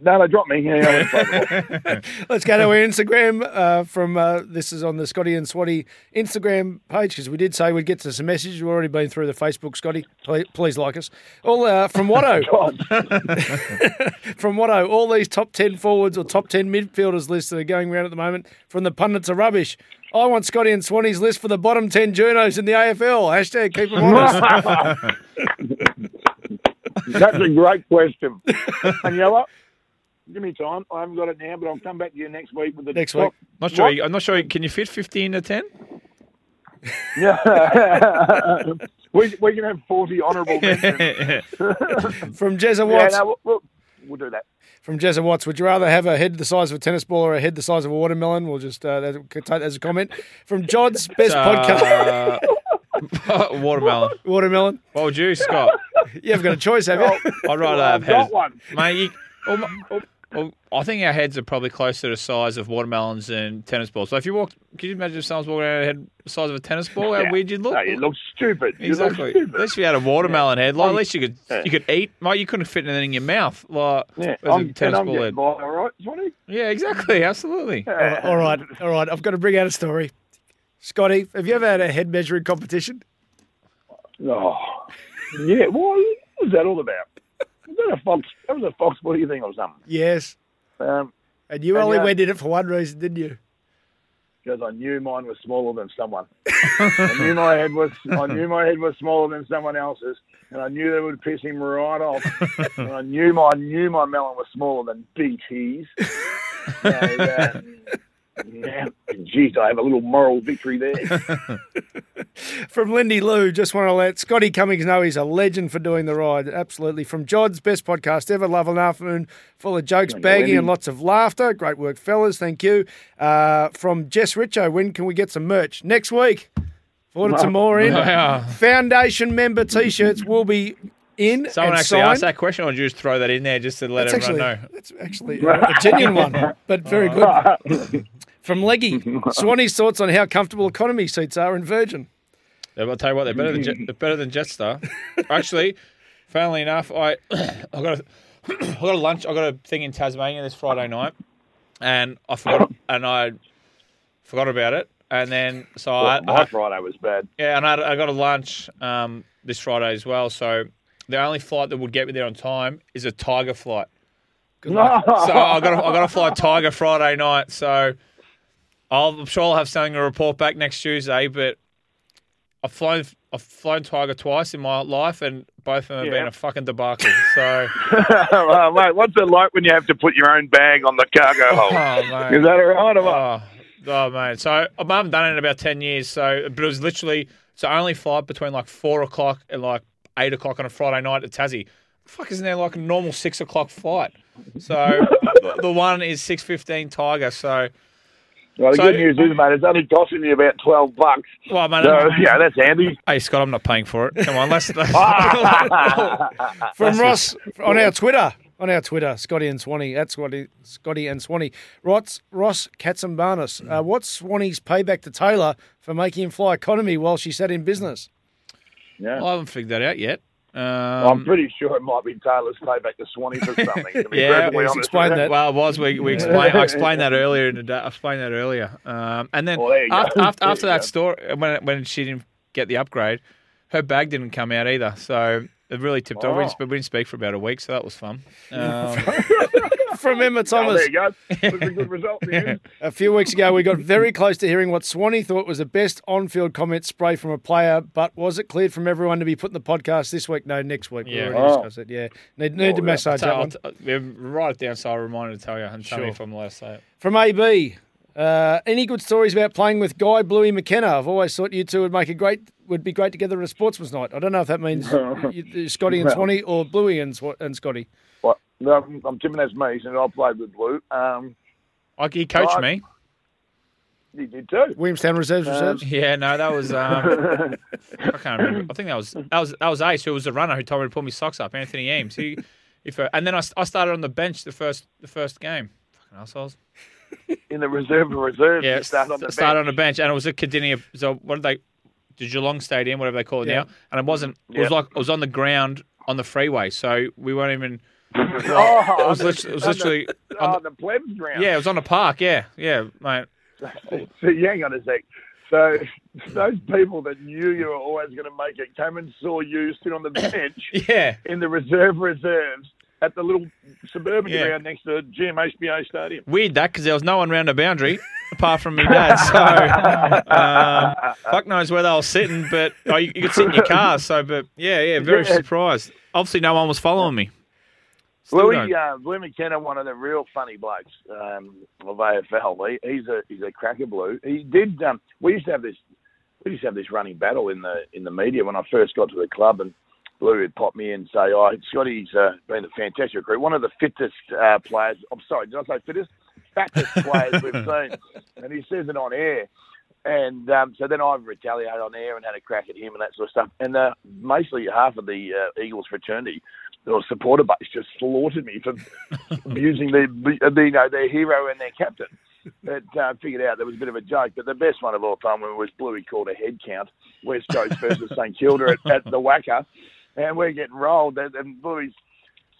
no, they dropped me. Yeah, I went for it. Let's go to our Instagram uh, from uh, this is on the Scotty and Swatty Instagram page because we did say we'd get to some messages. We've already been through the Facebook, Scotty. Please, please like us. All uh, from Watto. from Watto, all these top 10 forwards or top 10 midfielders lists that are going around at the moment from the pundits are rubbish. I want Scotty and Swanee's list for the bottom 10 journos in the AFL. Hashtag keep them honest. That's a great question. And you know what? Give me time. I haven't got it now, but I'll come back to you next week with the Next top- Not sure. You, I'm not sure. Can you fit 15 to 10? Yeah. we, we can have 40 honourable mentions. From Jezza yeah, no, we'll, we'll, we'll do that. From Jezza Watts, would you rather have a head the size of a tennis ball or a head the size of a watermelon? We'll just uh, take that as a comment. From Jod's best podcast. Uh, watermelon. Watermelon. What would you, Scott? You haven't got a choice, have you? I'd rather I've have got one. Mate, you, well, m- well, I think our heads are probably closer to the size of watermelons than tennis balls. So if you walked, can you imagine if someone's walking around a head the size of a tennis ball? How Yeah. weird you'd look. No, you look stupid. You look Exactly. stupid. At least if you had a watermelon head, like, at least you could Yeah. you could eat. Mate, you couldn't fit anything in your mouth. Like Yeah, as a I'm, and tennis ball head. by, all right, Swanee? Yeah, exactly. Absolutely. all right, all right. I've got to bring out a story. Scotty, have you ever had a head measuring competition? Oh, yeah. What was that all about? Was that a fox? That was a fox. What do you think or something? Yes. Um, And you And, only yeah. went in it for one reason, didn't you? because I knew mine was smaller than someone. I knew my head was I knew my head was smaller than someone else's, and I knew that would piss him right off. and I knew my I knew my melon was smaller than BT's. So, uh, yeah, geez, I have a little moral victory there. From Lindy Lou, just want to let Scotty Cummings know he's a legend for doing the ride. Absolutely. From Jod's best podcast ever, Love and Afternoon, full of jokes, Thank you, bagging, Lindy. and lots of laughter. Great work, fellas. Thank you. Uh, from Jess Richo, when can we get some merch? Next week. Ordered some more in. Wow. Foundation member t shirts will be in. Someone and actually signed. asked that question, or did you just throw that in there just to let That's everyone actually, know? that's actually a genuine one, but very good. From Leggy, Swanee's thoughts on how comfortable economy seats are in Virgin. Yeah, I'll tell you what, they're better than Jet, they're better than Jetstar. Actually, funnily enough, I I got a I got a lunch. I got a thing in Tasmania this Friday night, and I forgot and I forgot about it. And then so I, my I Friday was bad. yeah, and I, I got a lunch um, this Friday as well. So the only flight that would get me there on time is a Tiger flight. So I got a, I got to fly Tiger Friday night. So I'll, I'm sure I'll have something to report back next Tuesday. But I've flown I've flown Tiger twice in my life, and both of them have Yeah. been a fucking debacle. So mate, what's it like when you have to put your own bag on the cargo oh, hold? Oh. Is that all right or what? Oh, oh man. So I haven't done it in about ten years. So, but it was literally so the only flight between like four o'clock and like eight o'clock on a Friday night at Tassie. Fuck, isn't there like a normal six o'clock flight? So the- the one is six fifteen Tiger. So Well, the So- good news is, mate, it's only costing you about twelve bucks. well, man. So yeah, that's handy. Hey Scott, I'm not paying for it. Come on, let's. From Ross on our Twitter, on our Twitter, Scotty and Swanee, at Scotty, Scotty and Swanee. Ross, Ross Katsambarnis, uh, what's Swanee's payback to Taylor for making him fly economy while she sat in business? Yeah. I haven't figured that out yet. Um, I'm pretty sure it might be Taylor's payback to Swanee for something. To be Yeah, perfectly he's honest. explained that. Well, it was. We, we explained. I explained that earlier in the day. I explained that earlier. Um, and then Well, there you go. after, after, after that go. story, when when she didn't get the upgrade, her bag didn't come out either. So it really tipped over. We didn't, Oh. sp- we didn't speak for about a week, so that was fun. Um, From Emma Oh, Thomas. there you go. That's a good result. There. A few weeks ago, we got very close to hearing what Swanee thought was the best on-field comment spray from a player, but was it cleared from everyone to be put in the podcast this week? No, next week. We Yeah. already Oh. discussed it. Yeah, need, need to Oh, yeah. massage so that I'll one. t- write it down so I remind to tell you and tell me if I'm allowed to say it. From AB, uh, any good stories about playing with Guy Bluey McKenna? I've always thought you two would make a great would be great together at a sportsman's night. I don't know if that means you- Scotty and Well. Swanee or Bluey and, and Scotty. What? No, I'm, I'm tipping that's me, and I played with Blue. Um, Like he coached Right. me. he did too. Williamstown Reserves Reserves. Yeah, no, that was. Um, I can't remember. I think that was that was that was Ace, who was the runner who told me to pull my socks up. Anthony Eames. He, if uh, and then I, I started on the bench the first the first game. Fucking assholes. In the reserve of reserves, Yeah, start on the started bench. on the bench, and it was at Kardinia. So what did they? The Geelong Stadium, whatever they call it Yeah. now, and it wasn't. It was like it was on the ground on the freeway, so we weren't even. oh, it was on lit- it was on literally the, on the plebs ground. Yeah, it was on the park. Yeah, yeah, mate. So, yeah, hang on a sec. So those people that knew you were always going to make it came and saw you sit on the bench Yeah, in the reserve reserves at the little suburban Yeah. ground next to GMHBA Stadium. weird that because there was no one around the boundary apart from me dad. So um, fuck knows where they were sitting, but oh, you, you could sit in your car. So, but yeah, yeah, very Yeah. surprised. Obviously, no one was following me. Still Louis, uh, Louis McKenna, one of the real funny blokes um, of AFL. He, he's a he's a cracker blue. He did. Um, we used to have this. We used to have this running battle in the in the media when I first got to the club, and Blue would pop me in and say, "Oh, Scotty's uh, been a fantastic recruit, one of the fittest uh, players. I'm sorry, did I say fittest? Fattest players we've seen." And he says it on air. And um, so then I retaliated on air and had a crack at him and that sort of stuff. And uh, basically half of the uh, Eagles fraternity or supporter base just slaughtered me for abusing their, the, you know, their hero and their captain. But uh, figured out there was a bit of a joke. But the best one of all time was Bluey called a head count, West Coast versus St Kilda at, at the WACA, and we're getting rolled. And, and Bluey's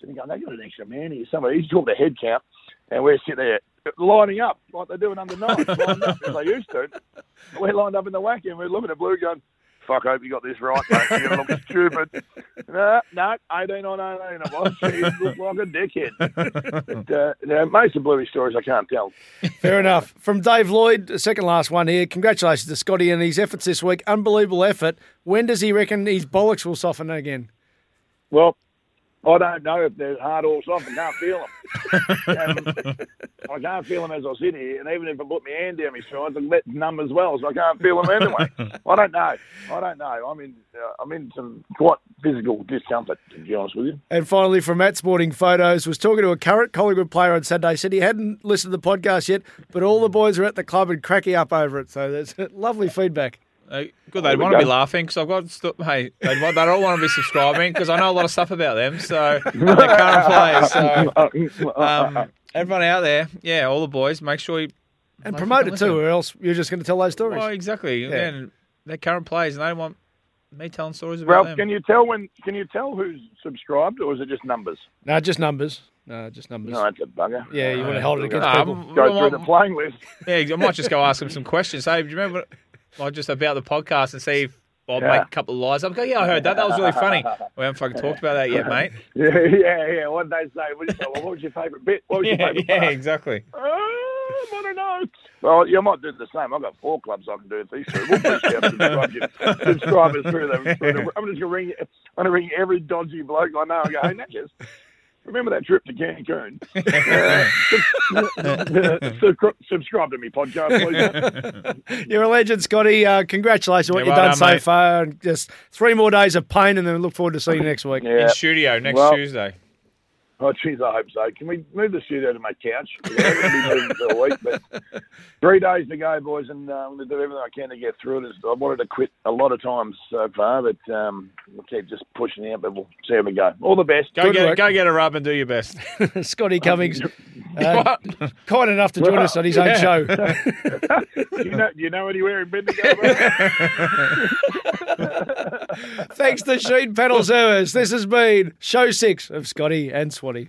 sitting going, they got an extra man here. Somebody, he's called the head count, and we're sitting there lining up like they do in under nine, up as they used to. We're lined up in the WACA, and we're looking at Blue going, fuck, I hope you got this right, mate. You look stupid. No, no, 18 on 18 it was. You look like a dickhead. But, uh, now, most of Bluey stories I can't tell. Fair enough. From Dave Lloyd, the second last one here. Congratulations to Scotty and his efforts this week. Unbelievable effort. When does he reckon his bollocks will soften again? Well, I don't know if they're hard or soft. I can't feel them. I can't feel them as I sit here, and even if I put my hand down my sides, I'm letting numb as well, so I can't feel them anyway. I don't know. I don't know. I'm in. Uh, I'm in some quite physical discomfort, to be honest with you. And finally, from Matt Sporting Photos, was talking to a current Collingwood player on Saturday. Said he hadn't listened to the podcast yet, but all the boys are at the club and cracking up over it. So that's lovely feedback. Uh, good, they'd want to be laughing because I've got. St- hey, they'd, want, they don't want to be subscribing because I know a lot of stuff about them. So the current players. So um, everyone out there, yeah, all the boys, make sure you And promote it too, or else you're just going to tell those stories. Well, exactly. Yeah. And they're current players, and they don't want me telling stories about Ralph, them. can you tell when? Can you tell who's subscribed, or is it just numbers? No, just numbers. No, just numbers. No, that's a bugger. Yeah, you want to hold it against Nah, people. I'm- Go I'm- through the playing list. Yeah, I might just go ask them some questions. Hey, do you remember, like, just about the podcast and see if I'll Yeah. make a couple of lies. I'll go, yeah, I heard that. That was really funny. We haven't fucking talked about that yet, mate. Yeah, yeah, yeah. What did they say? What, you say? Well, what was your favourite bit? What was your favourite yeah, part? exactly. Uh, I don't know. Well, you might do the same. I've got four clubs I can do these through. We'll push out subscribers, subscribers through them. I'm just going to ring. I'm going to ring every dodgy bloke I know and go, hey, Natchez, remember that trip to Cancun? Uh, sub- subscribe to me podcast, please. You're a legend, Scotty. Uh, congratulations on what Yeah, you've well done done, so far. And just three more days of pain, and then look forward to seeing you next week. Yeah. In studio next Well- Tuesday. Oh, jeez, I hope so. Can we move the studio to my couch? I'm going to be moving for a week, but three days to go, boys, and uh, I'm going to do everything I can to get through it. I wanted to quit a lot of times so far, but um, we'll keep just pushing out, but we'll see how we go. All the best. Go Good get, work. go get a rub and do your best. Scotty Cummings, uh, kind enough to join us on his own Yeah. show. do, you know, do you know anywhere in Bendigo? Thanks to Sheen Panel Service. This has been show six of Scotty and Swanee.